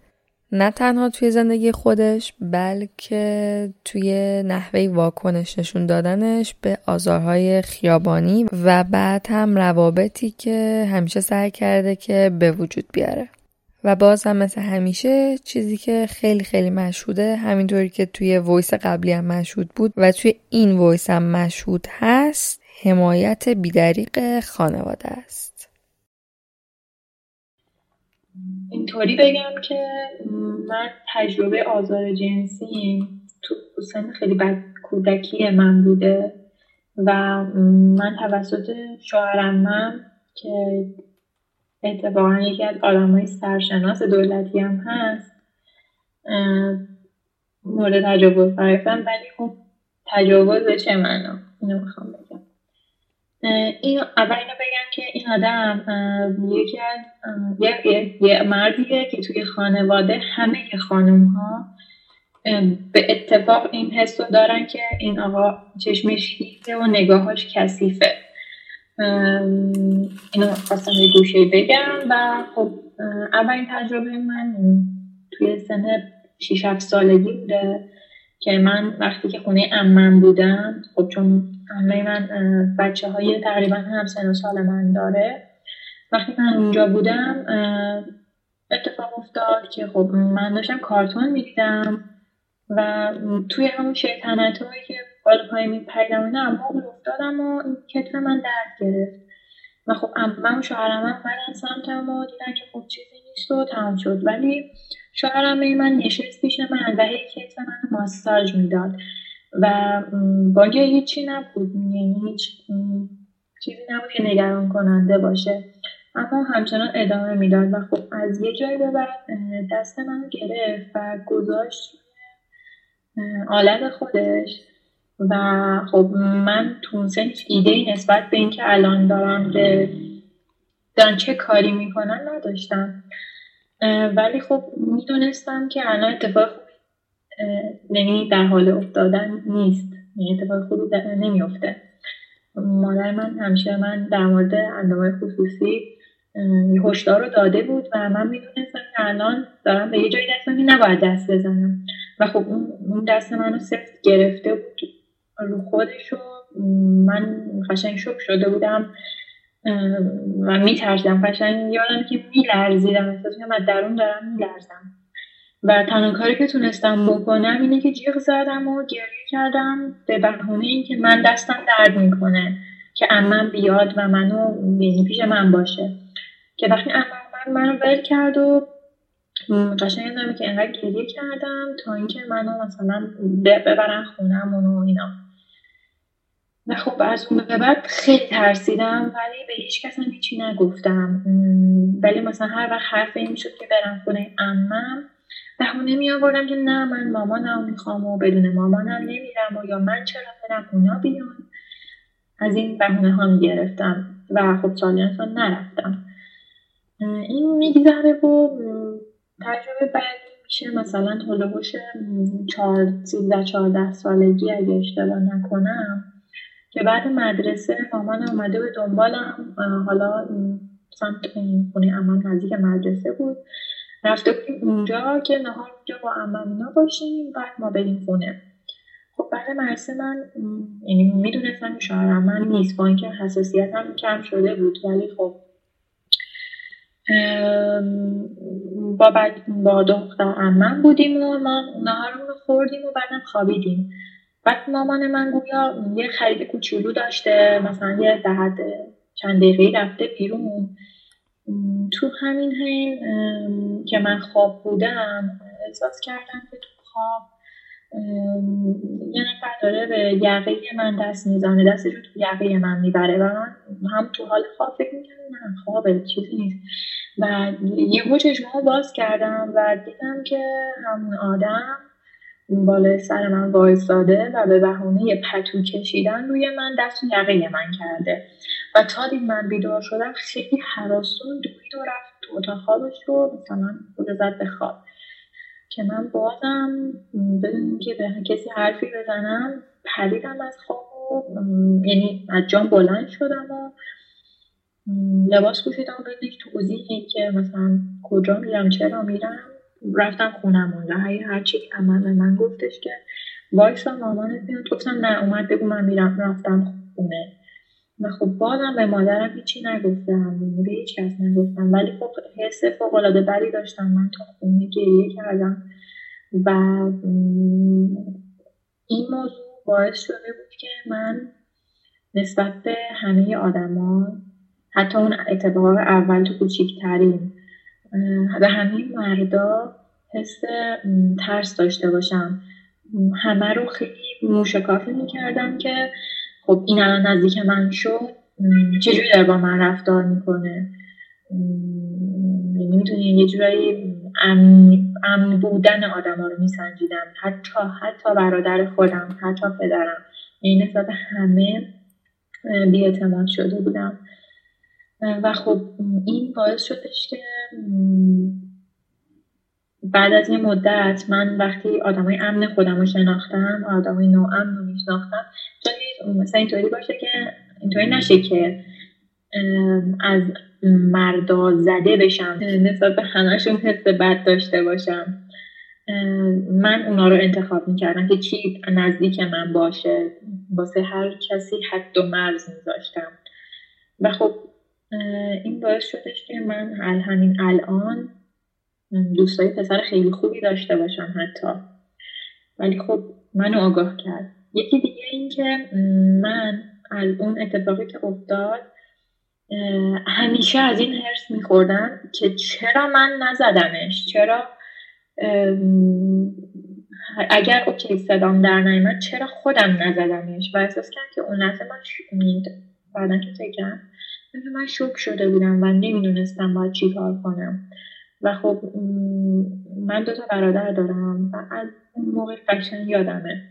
نه تنها توی زندگی خودش بلکه توی نحوه واکنش نشون دادنش به آزارهای خیابانی و بعد هم روابطی که همیشه سعی کرده که به وجود بیاره. و باز هم مثل همیشه چیزی که خیلی خیلی مشهوده همینطوری که توی voice قبلی هم مشهود بود و توی این voice هم مشهود هست حمایت بیدریغ خانواده است. اینطوری بگم که من تجربه آزار جنسی تو سن خیلی بد کودکی من بوده و من توسط شوهرم که اتفاقا یکی از های سرشناس دولتی هم هست مورد تجاوز گرفتم ولی خب تجاوز چه معنا؟ اینو می‌خوام این اول اینو بگم که این آدم یکی از یه, یه مردیه که توی خانواده همه خانم ها به اتفاق این حس رو دارن که این آقا چشمش هیته و نگاهاش کثیفه. اینو خواستم یه گوشه بگم و خب اولین تجربه من توی سن 6 سالگی بوده که من وقتی که خونه امم بودم خب چون امه من بچه های تقریبا هم سن و سال من داره. وقتی من اونجا بودم اتفاق افتاد که خب من داشتم کارتون می‌دیدم و توی همون شیطنت هایی که بالا پای میپریدم اینا هم افتادم و این کتف من درد گرفت. و خب من و شوهرم هم من سمتم و دیدن که خب چیزی نیست و تمام شد. ولی شوهرم من نشست پیش من و هی کتف من ماساژ می‌داد. و باگه هیچی نبود. یعنی هیچ چیزی نبود که نگران کننده باشه. اما همچنان ادامه می‌داد و خب از یه جایی به بعد دست من گرفت و گذاشت آلت خودش. و خب من تو هیچ ایده نسبت به اینکه الان دارم به دارن چه کاری می‌کنن نداشتم. ولی خب می‌دونستم که الان اتفاق یعنی در حال افتادن نیست. یعنی اتفاق خوبی نمیفته مادر من همیشه من در مورد اندامای خصوصی هشدار رو داده بود و من می‌دونستم که الان دارم به یه جایی دستم که نباید دست بزنم. و خب اون دست منو سفت گرفته بود. رو خودش من قشنگ شک شده بودم و میترسیدم. قشنگ یادم که میلرزیدم. احساس من درون دارم میلرزم. و تنها کاری که تونستم بکنم اینه که جیغ زدم و گریه کردم به بهونه اینکه من دستم درد می‌کنه که امم بیاد و منو بینی پیش من باشه. که وقتی امم من منو ول کرد و قشنگ یادم که انقدر گریه کردم تا اینکه منو مثلا ببرن خونم و اینا. و خب از اون به بعد خیلی ترسیدم ولی به هیچ کس هم هیچی نگفتم. ولی مثلا هر وقت حرف این می‌شد که برم خونه امم بهونه می آوردم که نه من مامانم می‌خوام و بدون مامانم نمیرم و یا من چرا برم اونا بیان از این بهونه ها می‌گرفتم و خب سالیان نرفتم. این میگذره و تجربه بعدی میشه. مثلا هلوهوش چهار سیزده چهارده سالگی اگه اشتباه نکنم که بعد مدرسه مامان اومده به دنبالم. حالا سمت خونه امان نزدیک مدرسه بود. رفته بودیم اونجا که نهار اونجا با امام باشیم بعد ما بریم خونه. خب بعد مدرسه من یعنی می‌دونستم شوهرم من نیست با اینکه حساسیتم کم شده بود. ولی خب با بعد با دختر امم بودیم و ما نهارمون رو خوردیم و بعدم خوابیدیم. بعد مامان من گویا یه خرید کوچولو داشته مثلا یه ده چند دقیقه رفته بیرون. تو همین حین که من خواب بودم احساس کردم که تو خواب یه نفر داره به یقه من دست می‌زنه دستش رو تو یقه من می‌بره و من هم تو حال خواب فکر می‌کنم نه خوابه چیزی نیست. و یه چشمها باز کردم و دیدم که همون آدم بالای سر من وایستاده و به بهونه پتو کشیدن روی من دست یقه من کرده. و تا دید من بیدار شدم خیلی حراسون دوید و رفت تو اتاق خوابش رو مثلا خود زد به خواب. که من بازم بدون که به کسی حرفی بزنم پریدم از خواب و یعنی از جام بلند شدم و لباس پوشیدم بدون توضیحی که مثلا کجا میرم چرا میرم رفتم خونم و هرچی عمل من گفتش که وایسا مامانت میاد گفتم نه اومد بگو من میرم رفتم خونه. و خب بازم به مادرم هیچی نگفتم یعنی به هیچ کس نگفتم. ولی خب حس فوق العاده بری داشتم. من تا خونه گریه کردم و این موضوع باعث شده بود که من نسبت به همه آدما حتی اون اتفاق اول تو کوچیکترین به همین مردا حس ترس داشته باشم. همه رو خیلی موشکافی می‌کردم که خب این الان نزدیک من شد. چجوری داره با من رفتار می‌کنه؟ می‌تونی یه جورایی امن, بودن آدم ها رو میسنجیدم. حتی حتی برادر خودم حتی پدرم. یعنی نسبت همه بیاعتماد شده بودم. و خب این باعث شدش که بعد از یه مدت من وقتی آدمای امن خودم رو شناختم آدمای ناامن رو میشناختم مثلا اینطوری باشه که اینطوری نشه که از مردا زده بشم نسبت به همهشون حس بد داشته باشم. من اونا رو انتخاب می‌کردم که چی نزدیک من باشه. واسه هر کسی حد و مرز میذاشتم. و خب این باعث شدش که من همین الان دوستای پسر خیلی خوبی داشته باشم حتی. ولی خب منو آگاه کرد. یکی دیگه این که من از اون اتفاقی که افتاد همیشه از این حرس میخوردم که چرا من نزدمش؟ چرا اگر اوکی صدام در نیمد چرا خودم نزدمش؟ و احساس کردم که اون لحظه من بعدا که فکرم من شوک شده بودم و نمی‌دونستم باید چی کار کنم. و خب من دو تا برادر دارم و از اون موقع قشنگ یادمه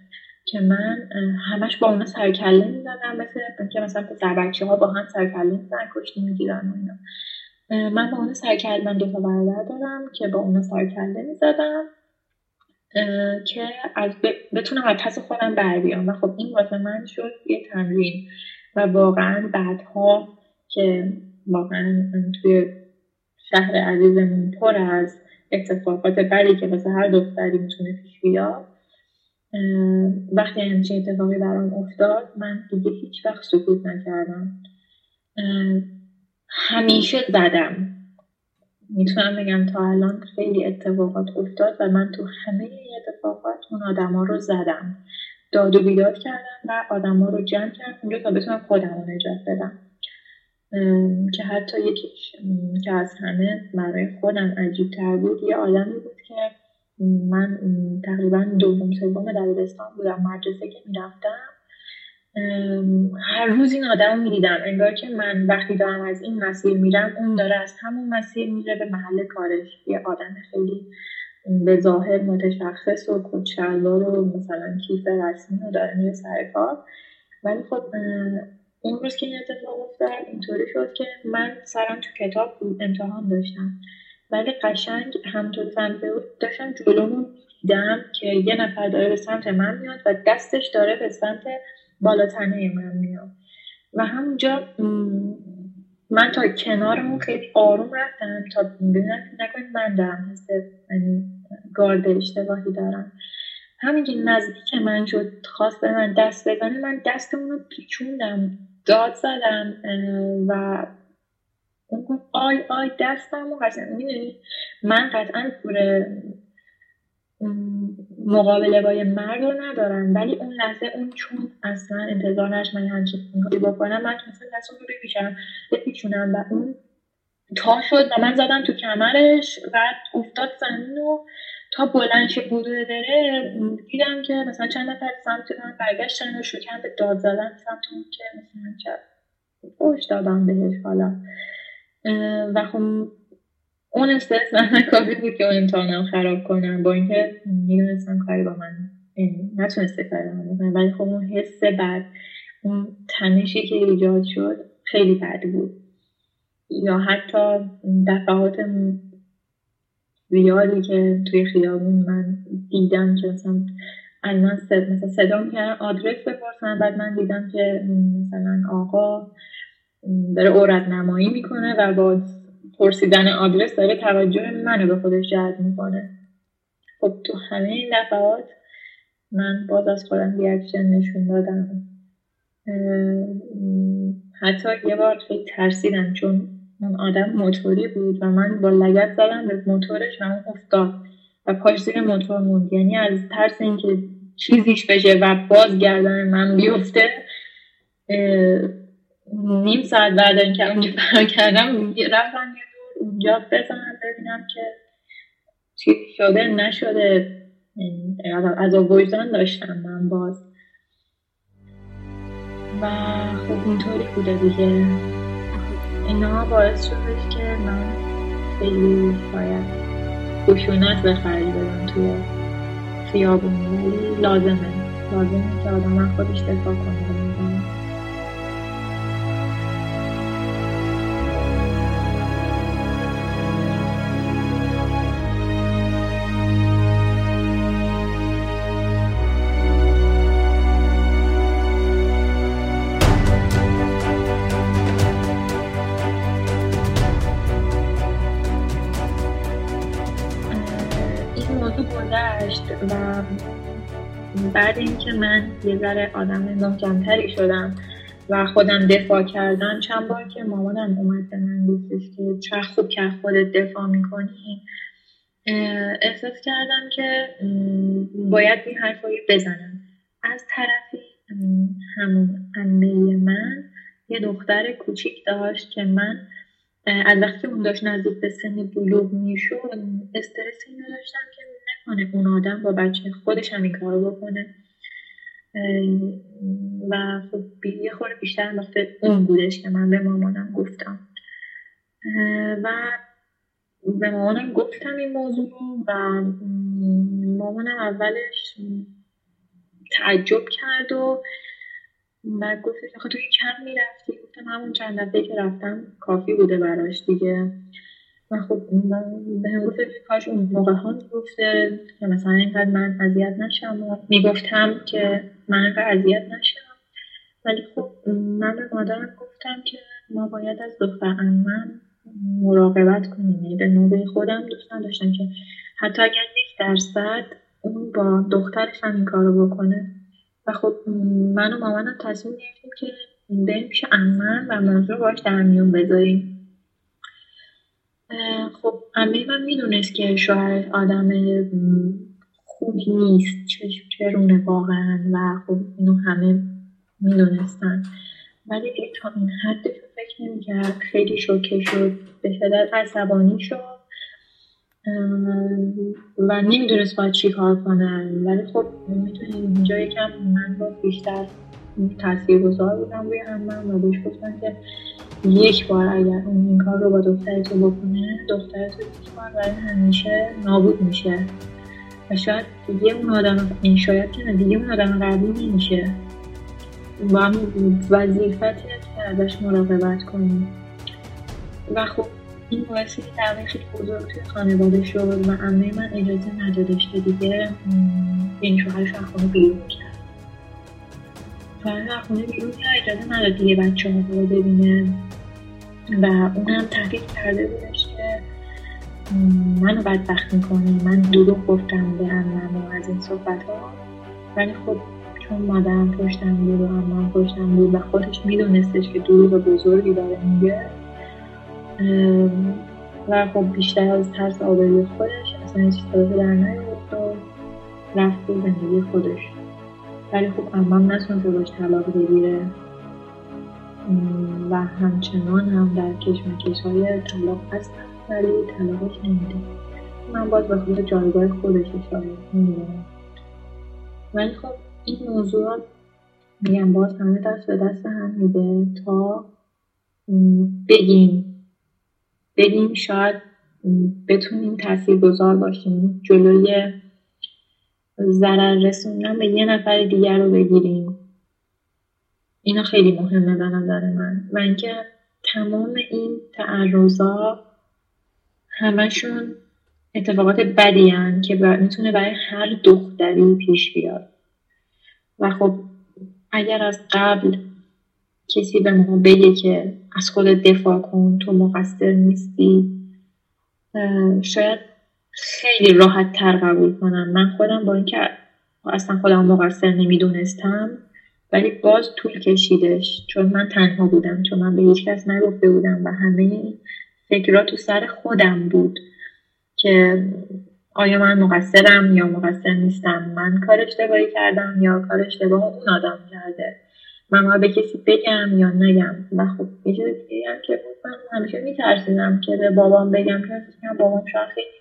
که من همش با اونا سرکله می‌زدم مثل که مثلا پسر بچه ها با هم سرکله می‌زنن کشتی می‌گیرن و اینا. من با اونا سرکله من دو تا برادر دارم که با اونا سرکله می‌زدم که از بتونم از پس خودم بر بیام. و خب این واسه من شد یه تمرین. و واقعا بعدها که واقعا توی شهر عزیزمون پر از اتفاقات بدی که واسه هر دختری می‌تونه پیش بیاد. وقتی همچین اتفاقی برام افتاد من دیگه هیچ وقت سکوت نکردم. همیشه زدم. می‌تونم بگم تا الان خیلی اتفاقات افتاد و من تو همه اتفاقات اون آدما رو زدم. داد و بیداد کردم و آدما رو جمع کردم اونجا تا بتونم خودم رو نجات بدم. که حتی یکیش که از همه برای خودم عجیب تر بود یه آدمی بود که من تقریبا دوم سوم دبیرستان بودم مدرسه که می‌رفتم. هر روز این آدم می‌دیدم. انگار که من وقتی دارم از این مسیر میرم اون داره از همون مسیر میره به محل کارش. یه آدم خیلی به ظاهر متشخص و کچلوار و مثلا کیف رسمی رو داره میره سر کار. ولی خب اون روز که این اتفاق افتاد اینطوری شد که من سرم تو کتاب بود امتحان داشتم. ولی قشنگ همطور بود. داشتم جلومون دیدم که یه نفر داره به سمت من میاد و دستش داره به سمت بالاتنه من میاد. و همونجا من تا کنارمون خیلی آروم رفتم تا ببینم نکنید من دارم حس یعنی گارد اشتباهی دارم. همین که نزدیک من شد خواست به من دست بزنه من دستمون رو پیچوندم داد زدم و اون گفت آی آی دستم و قشنگ. می‌دونی؟ من قطعا پور مقابله با یه مرد رو ندارم ولی اون لحظه اون چون اصلا انتظار نش من همچین بکنم من مثلا دست رو بپیچم بپیچونم و اون تا شد و من زدم تو کمرش و افتاد زمین و تا بلند شه بوده بره دیدم که مثلا چند نفر سمت من برگشتن و شکن به داد زدن سمت اون که مثلا چه فوش دادم بهش حالا. و خب اون استرس من کافی بود که امتحانم خراب کنم. با اینکه می‌دونستم کاری با من نتونسته کاری با من ولی خب اون حس بعد اون تنشی که ایجاد شد خیلی بد بود. یا حتی دفعات زیادی که توی خیابون من دیدم که مثلا الان مثلا صدا می‌کردن آدرس بپرسن بعد من دیدم که مثلا آقا داره عورت نمایی می‌کنه و با پرسیدن آدرس داره توجه منو به خودش جلب می‌کنه. خب تو همه این دفعات من باز از خودم ریاکشن نشون دادم. حتی یه بار خیلی ترسیدم چون اون آدم موتوری بود و من با لگت زدم به موتورش و اون افتاد و پاش زیر موتور موند. یعنی از ترس اینکه چیزیش بشه و باز گردن من بیفته نیم ساعت بعد اینکه اونجا فرار کردم رفتم یه دور اونجا بزنم ببینم که چی شده نشده. از وجدان داشتم من باز. و خب اینطوری بوده دیگه. اینا باعث شدش که من خیلی باید خشونت به خرج بدم توی خیابون. ولی لازمه. لازمه که آدم خودش دفاع کنه. بعد اینکه من یه ذره آدم محکمتری شدم و خودم دفاع کردم چند بار که مامانم اومد به من گفتش که چه خوب که خودت دفاع می‌کنی احساس کردم که باید این حرفایی بزنم. از طرفی همون امه من یه دختر کوچیک داشت که من از وقتی اون داشت نزدیک به سن بلوغ می‌شد استرس اینو داشتم که نکنه اون آدم با بچه خودش هم این کارو بکنه. و خب یه خورده بیشتر وقت اون بودش که من به مامانم گفتم. و به مامانم گفتم این موضوع رو و مامانم اولش تعجب کرد و بعد گفتش آخه توی کم می‌رفتی؟ گفتم همون چند دفعه که رفتم کافی بوده براش دیگه. و خب به گفت کاش اون موقع ها می‌گفته که مثلا اینقدر من اذیت نشم و می‌گفتم که من اینقدر اذیت نشم. ولی خب من به مادرم گفتم که ما باید از دختر من مراقبت کنیم. یعنی به نوبه خودم دوست نداشتم که حتی اگر یک درصد اون با دخترش هم این کارو بکنه. و خب من و مامانم تصمیم گرفتیم که بریم پیش امن و موضوع باش در میون بذاریم. خب امه من می‌دونست که شوهر آدم خوبی نیست چرونه واقعا و خب اینو همه می‌دونستن. ولی تا این حد فکر نمی‌کرد خیلی شوکه شد به شدت عصبانی شد و نمی‌دونست باید چی کار کنن. ولی خب می‌تونیم اینجا یکم من با بیشتر تاثیر گذار بودم روی همم و بهش گفتم که یک بار اگر اون این کار رو با دختر تو بکنه دختر تو یک بار برای همیشه نابود میشه. و شاید دیگه اون آدم این شاید که دیگه اون آدم قبلی نمیشه. و هم وظیفت که ازش مراقبت کنیم. و خب این باعثی که خیلی بزرگ توی خانواده شد و امه من اجازه ندادش که دیگه این شوهرش از بیرون کرد شوهرش از خونه بیرون کرد اجازه نداد دیگه بچه ها رو ببینه و اونم تحقیق کرده بودش که منو بدبخت می‌کنه. من دروغ گفتم به امم از این صحبت ها ولی خب چون مادرم پشتم بود و امم پشتم بود و خودش میدونستش که دروغ بزرگی داره میگه و خب بیشتر از ترس آبروی خودش اصلا هیچ طرفی در نیاورد و رفت به زندگی خودش. ولی خب امام نتونسته باش طلاق بگیره. و همچنان هم در کشمکش های طلاق هستن ولی طلاقش نمیده. من باز به خود جایگاه خودش شاید نمی‌دونم. ولی خب این موضوع میگم باز همه دست به دست هم میده تا بگیم. بگیم شاید بتونیم تاثیر گذار باشیم. جلوی ضرر رسوندن به یه نفر دیگر رو بگیریم. اینا خیلی مهمه به نظر من. و اینکه تمام این تعرضا همشون اتفاقات بدی هن که می‌تونه برای هر دختری پیش بیاد. و خب اگر از قبل کسی به ما بگه که از خودت دفاع کن تو مقصر نیستی شاید خیلی راحت تر قبول کنم. من خودم با اینکه اصلا خودم مقصر نمی‌دونستم ولی باز طول کشیدش. چون من تنها بودم چون من به هیچ کس نگفته بودم و همه فکرات تو سر خودم بود که آیا من مقصرم یا مقصر نیستم. من کار اشتباهی کردم یا کار اشتباه اون آدم کرده. من به کسی بگم یا نگم. و خب یه چیز که من همیشه میترسیدم که به بابام بگم. که بابام شاید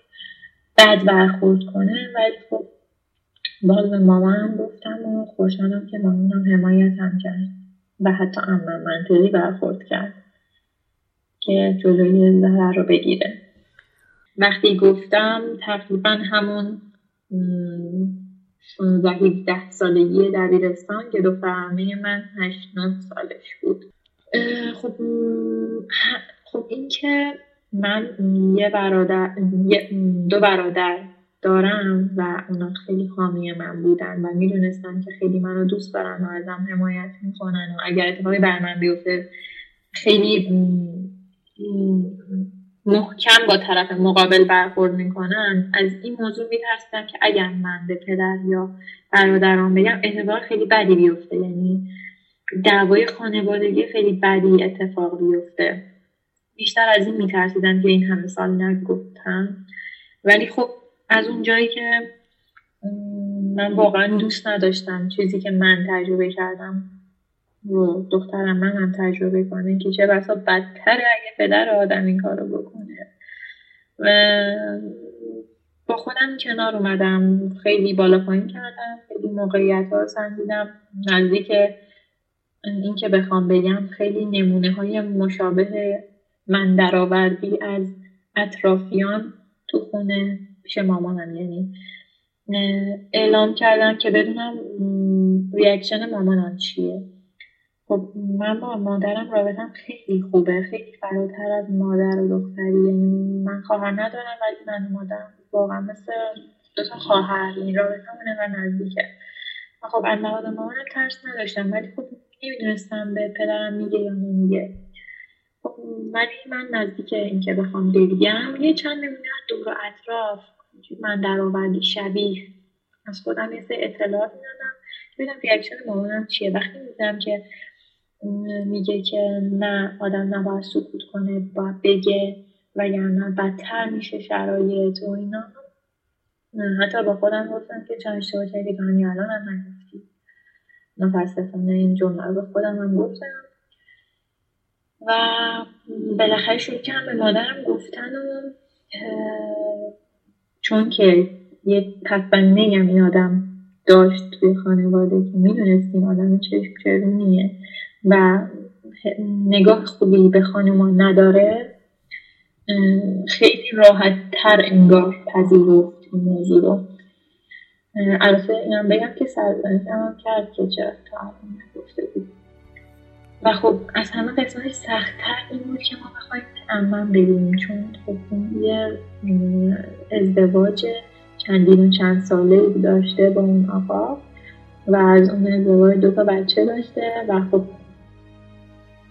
بد برخورد کنه ولی خب باز به مامانم گفتم و خوشحالم که مامانم حمایت هم کرد و حتی امم منطقی برخورد کرد که جلوی ضرر رو بگیره. وقتی گفتم تقریبا همون 16 17 سالگی دبیرستان که دخترمه من 8 9 سالش بود. خب خب این که من یه برادر دو برادر دارم و اونا خیلی حامی من بودن و می‌دونستن که خیلی منو دوست دارن و ازم حمایت می‌کنن و اگر اتفاقی بر من بیفته خیلی محکم با طرف مقابل برخورد می‌کنن. از این موضوع میترسیدم که اگر من به پدر یا برادران بگم اتفاق خیلی بدی بیفته. یعنی دعوای خانوادگی خیلی بدی اتفاق بیفته. بیشتر از این میترسیدم که این همه سال نگفتم ولی خب از اون جایی که من واقعا دوست نداشتم چیزی که من تجربه کردم و دخترم من هم تجربه کنه که چه بسا بدتره اگه پدر آدم این کارو بکنه. و با خودم کنار اومدم خیلی بالا پایین کردم خیلی موقعیت ها سنجیدم. نزدیک این که بخوام بگم خیلی نمونه های مشابه من درآوردی از اطرافیان تو خونه پیش مامانم یعنی اعلام کردم که بدونم ریاکشن مامانم چیه. خب من با مادرم رابطم خیلی خوبه خیلی فراتر از مادر و دختری یعنی من خواهر ندارم ولی من مادرم واقعا مثل دو تا خواهر این رابطمون و نزدیکه. خب از نهاد مامانم ترس نداشتم ولی خب نمی‌دونستم به پدرم میگه یا نمیگه. ولی من نزدیک اینکه بخوام بگم یه چند نمونه دور و اطراف من در آوردی شبیه. از خودم یه سه اطلاعات می‌دادم. ببینم ریاکشن مامانم چیه. وقتی میدم که میگه که نه آدم نباید سکوت کنه باید بگه وگرنه بدتر میشه شرایط و اینا. حتی با خودم گفتم که چند اشتباه کردی؟ که همین الان هم نگفتی متاسفانه این جمله رو به خودم هم گفتم. و بالاخره شروع کردم به مادرم گفتن و چون که یه پسبنده هم این آدم داشت توی خانواده که می‌دونستیم آدم چشم چرونیه و نگاه خوبی به خانمان نداره خیلی راحت تر انگار پذیرفت این موضوع رو. البته اینم بگم که سرزنش هم کرد که چرا تا نگفته بود. و خب از همه قسمتش سختتر این بود که ما بخوایم امن ببینیم چون خب اون یه ازدواج چندین و چند ساله داشته با اون آقا و از اون ازدواج دو تا بچه داشته و خب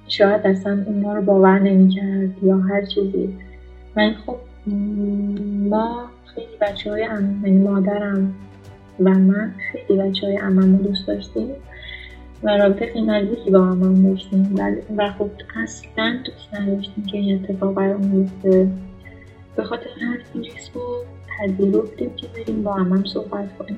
شاید اصلا اون رو باور نمی‌کرد یا هر چیزی. من خب ما خیلی بچه های یعنی مادرم و من خیلی بچه های امامو دوست داشتیم. و رابطه خیلی نزدیکی با هم داشتیم. و خب اصلا دوست نداشتیم که این اتفاق برام بیفته. به خاطر هر ریسک رو پذیرفتیم که بریم با هم صحبت کنیم.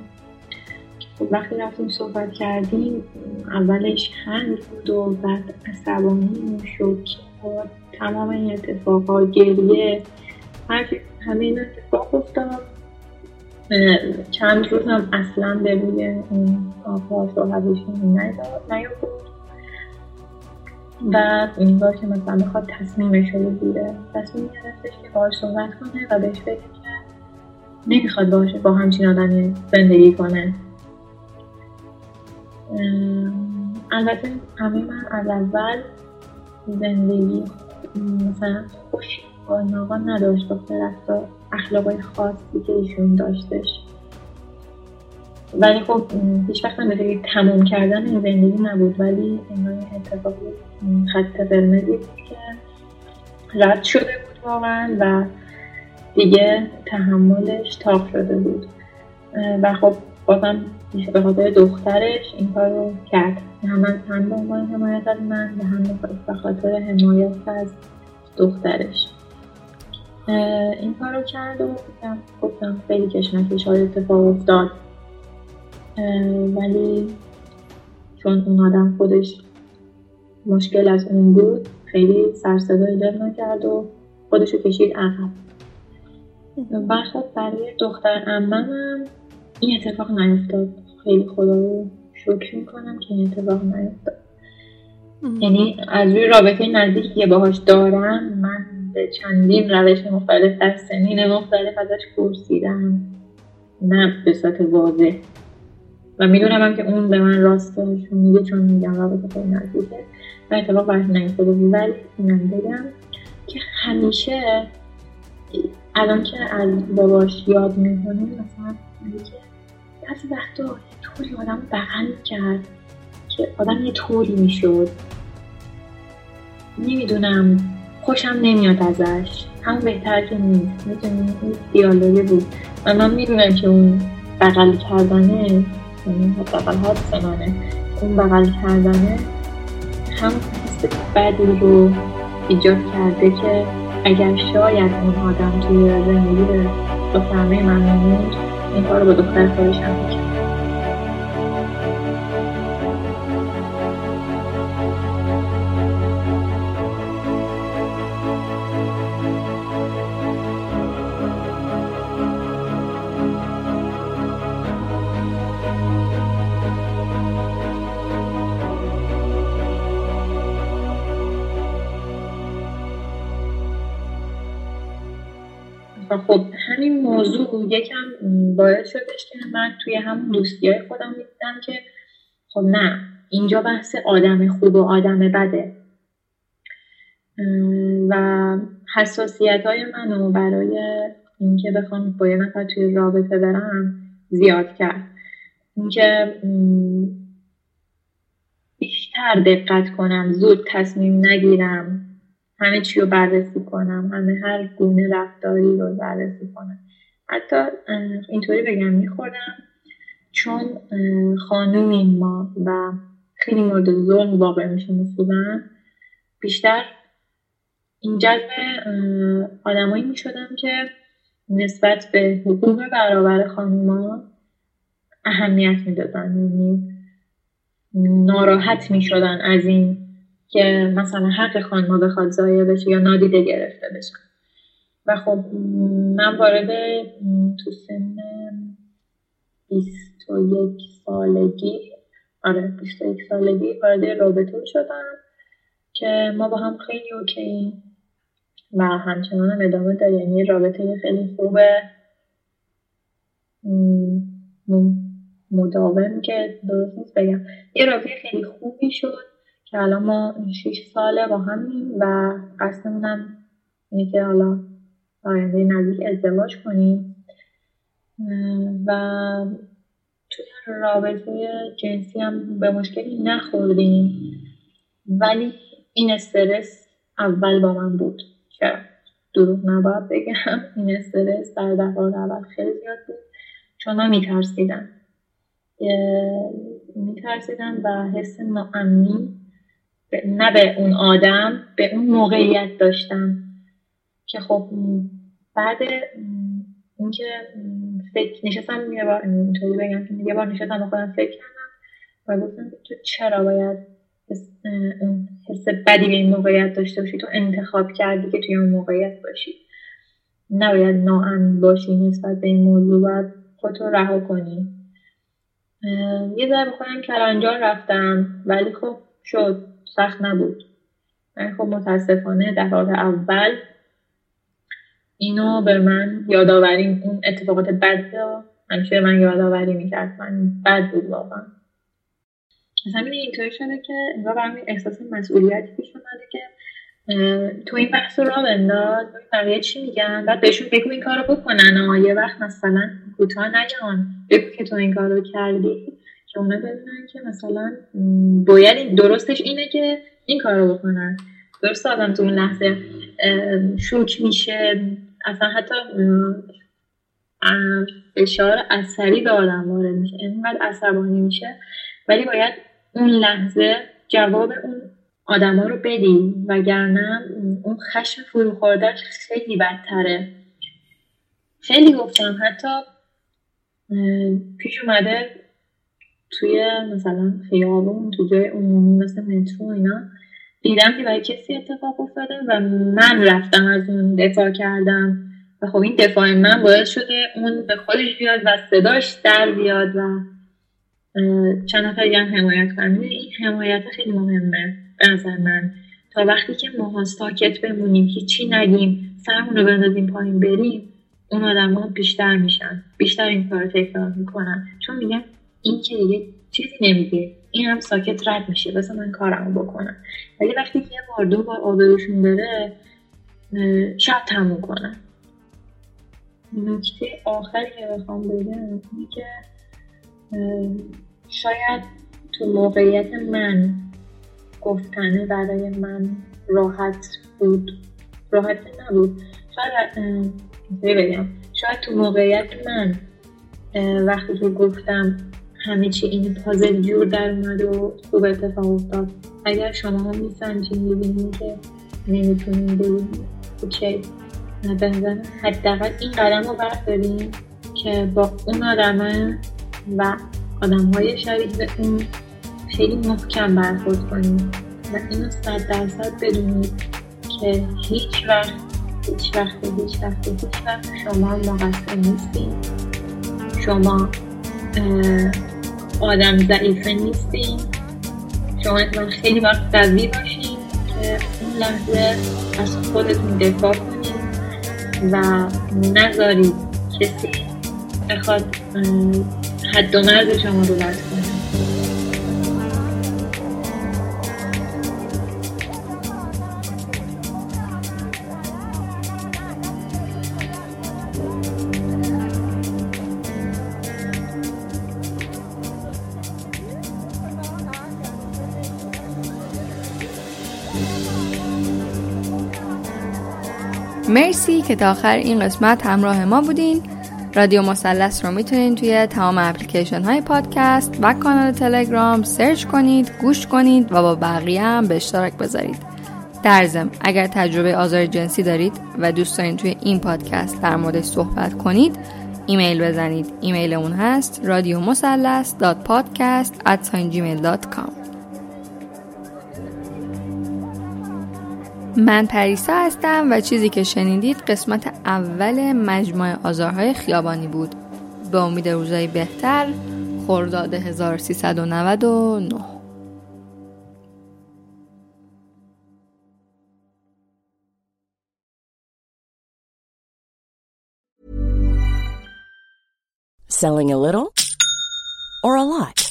خب وقتی رفتیم صحبت کردیم اولش هنگ بود و بعد عصبانی شوک و تمام این اتفاقا گریه همه این اتفاق افتاد. چند روز هم اصلا به روی اون آقا صحبتشون نیافت بعد این بار که مثلا می‌خواد تصمیمش رو بگیره تصمیم گرفتش که باهاش صحبت کنه و بهش بگه که نمی‌خواد باشه با همچین آدمی زندگی کنه. البته همه من از اول زندگی مثلا خوش با این نداشت. دختر رفتار اخلاقای خاصی که ایشون داشتش. ولی خب هیچ وقت به تموم کردن این زندگی نبود ولی این اتفاقی خط قرمزی بود که رد شده بود واقعا و دیگه تحملش تاق شده بود. و خب بازم به خاطر دخترش این کار رو کرد. هم هم به عنوان حمایت از من و هم به خاطر حمایت از دخترش. این کار رو کرد و گفتم خیلی کشمکش های اتفاق افتاد. ولی چون اون آدم خودش مشکل از اون بود خیلی سرصدایی دل نکرد و خودشو کشید عقب. و خب برای دختر اممم این اتفاق نیفتاد. خیلی خدا رو شکر می‌کنم که این اتفاق نیفتاد. یعنی از روی رابطه نزدیکی که باهاش دارم من به چندین روش مختلف در سنین مختلف ازش پرسیدم. نه به صورت واضح. و می‌دونم هم که اون به من راست میگه چون میگم رابطه خیلی نزدیکه. و اتفاق براش نیفتاده بود ولی اینم بگم که همیشه الان که از باباش یاد می‌کنه مثلا میگه که بعضی وقتا یه طوری آدم بغل کرد که آدم یه طوری می‌شد. نمی‌دونم. خوشم نمیاد ازش. همون بهتر که نیست. می‌تونی دیالوگی بود. و من می‌دونم که اون بغل کردنه یعنی حداقل حدس منه اون بغل کردنه هم حس بدی رو ایجاد کرده که اگر شاید اون آدم توی زندگی دخترمه من این کار رو با دختر خودش هم باعث شدش که من توی همون دوستی های خودم می‌دیدم که خب نه اینجا بحث آدم خوب و آدم بده. و حساسیت های منو برای اینکه بخوام با یه نفر توی رابطه برم زیاد کرد. اینکه بیشتر دقت کنم زود تصمیم نگیرم همه چی رو بررسی کنم همه هر گونه رفتاری رو بررسی کنم. حتی اینطوری بگم میخوردم چون خانومیم ما و خیلی مورد ظلم واقع میشه مثلا بیشتر این جذب آدمایی می‌شدم که نسبت به حقوق برابر خانوما اهمیت می‌دادن. یعنی ناراحت می‌شدن از این که مثلا حق خانما بخواد ضایع بشه یا نادیده گرفته بشه. و خب من وارد تو سن 21 سالگی آره 21 سالگی وارد رابطه شدم که ما با هم خیلی اوکی. و همچنان هم ادامه داره. یعنی رابطه خیلی خوبه. مداوم که درست نیست بگم. یه رابطه خیلی خوبی شد که الان ما 6 ساله با همیم و قصدمون هم اینه که حالا آینده نزدیک ازدواج کنیم. و توی رابطه جنسی هم به مشکلی نخوردیم. ولی این استرس اول با من بود. که دروغ نباید بگم. این استرس در دفعات اول خیلی زیاد بود. چون من میترسیدم. میترسیدم و حس ناامنی نه به اون آدم به اون موقعیت داشتم. که خب بعد اینکه فکر نشستم یه بار اینطوری بگم که یه بار نشستم با خودم فکر کردم و گفتم تو چرا باید حس بدی به این موقعیت داشته باشی؟ تو انتخاب کردی که توی اون موقعیت باشی. نباید ناامن باشی نسبت به این موضوع باید خودتو رها کنی. یه ذره به خودم کلنجار رفتم ولی خب شد سخت نبود. من خب متاسفانه دفعات اول اینو به من یادآوری اون اتفاقات بد رو همیشه من یادآوری می‌کرد. من بد بود واقعا. از همین اینطوری شده که انگار برام احساس مسئولیتی پیش اومده که تو این بحث رو را بنداز بقیه چی میگن؟ بعد بهشون بگو این رو بکنن. یه وقت مثلا کوتاه نگان بگو که تو این کار رو کردی. که اونا بدونن که مثلا باید درستش اینه که این کار رو بکنن. درست آدم تو اون لحظه شوک میشه. اصلا حتی فشار عصبی به آدم وارد میشه. اینقدر عصبانی میشه. ولی باید اون لحظه جواب اون آدما رو بدی. وگرنه اون خشم فرو خوردهش خیلی بدتره. خیلی گفتم حتی پیش اومده توی مثلا خیابون تو جای عمومی مثل مترو اینا دیدم که برای کسی اتفاق افتاده و من رفتم از اون دفاع کردم. و خب این دفاع من باعث شده اون به خودش بیاد و صداش در بیاد و چند نفر هم حمایت کنم این حمایت خیلی مهمه نظر من. تا وقتی که ماها ساکت بمونیم هیچی نگیم سرمون رو بندازیم پایین بریم اون آدم ها بیشتر میشن بیشتر این کار تکرار می‌کنن. چون میگن این که دیگه چیزی نمیگه. این هم ساکت رد میشه. بس من کارمو بکنم. ولی وقتی که یه بار دو بار آبروشون بره شاید تموم کنم. نکته آخری که بخوام بگم اینه که شاید تو موقعیت من گفتنه برای من راحت بود. راحت نبود. شاید بگم؟ شاید تو موقعیت من وقتی که گفتم همه چی این پازل جور در اومد و خوب اتفاق افتاد. اگر شما هم میسنجین می‌بینید که نمی‌تونیم ببینید اوکی. به حداقل این قدم رو برداریم که با اون آدمه و آدم های شبیه به اون خیلی محکم برخورد کنیم. و اینو صد درصد بدونید که هیچ وقت هیچ وقت هیچ وقت هیچ وقت شما مقصر نیستین شما آدم ضعیفه نیستین شما خیلی وقت قوی باشین که اون لحظه از خودتون دفاع کنید و نذارید کسی بخواد حد و مرز شما رو رد که تا آخر این قسمت همراه ما بودین. رادیو مثلث رو می‌تونید توی تمام اپلیکیشن های پادکست و کانال تلگرام search کنید گوش کنید و با بقیه هم به اشتراک بذارید. در ضمن اگر تجربه آزار جنسی دارید و دوست دارید توی این پادکست در موردش صحبت کنید ایمیل بزنید. ایمیلمون هست رادیو مثلث من پریسا هستم و چیزی که شنیدید قسمت اول مجموعه آزارهای خیابانی بود به امید روزایی بهتر خرداد 1399 Selling a little or a lot?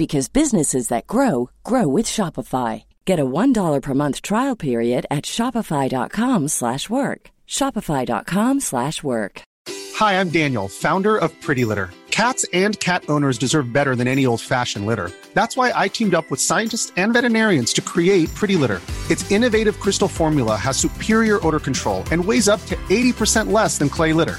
because businesses that grow grow with Shopify. Get a $1 per month trial period at shopify.com/work. shopify.com/work. Hi, I'm Daniel, founder of Pretty Litter. Cats and cat owners deserve better than any old-fashioned litter. That's why I teamed up with scientists and veterinarians to create Pretty Litter. Its innovative crystal formula has superior odor control and weighs up to 80% less than clay litter.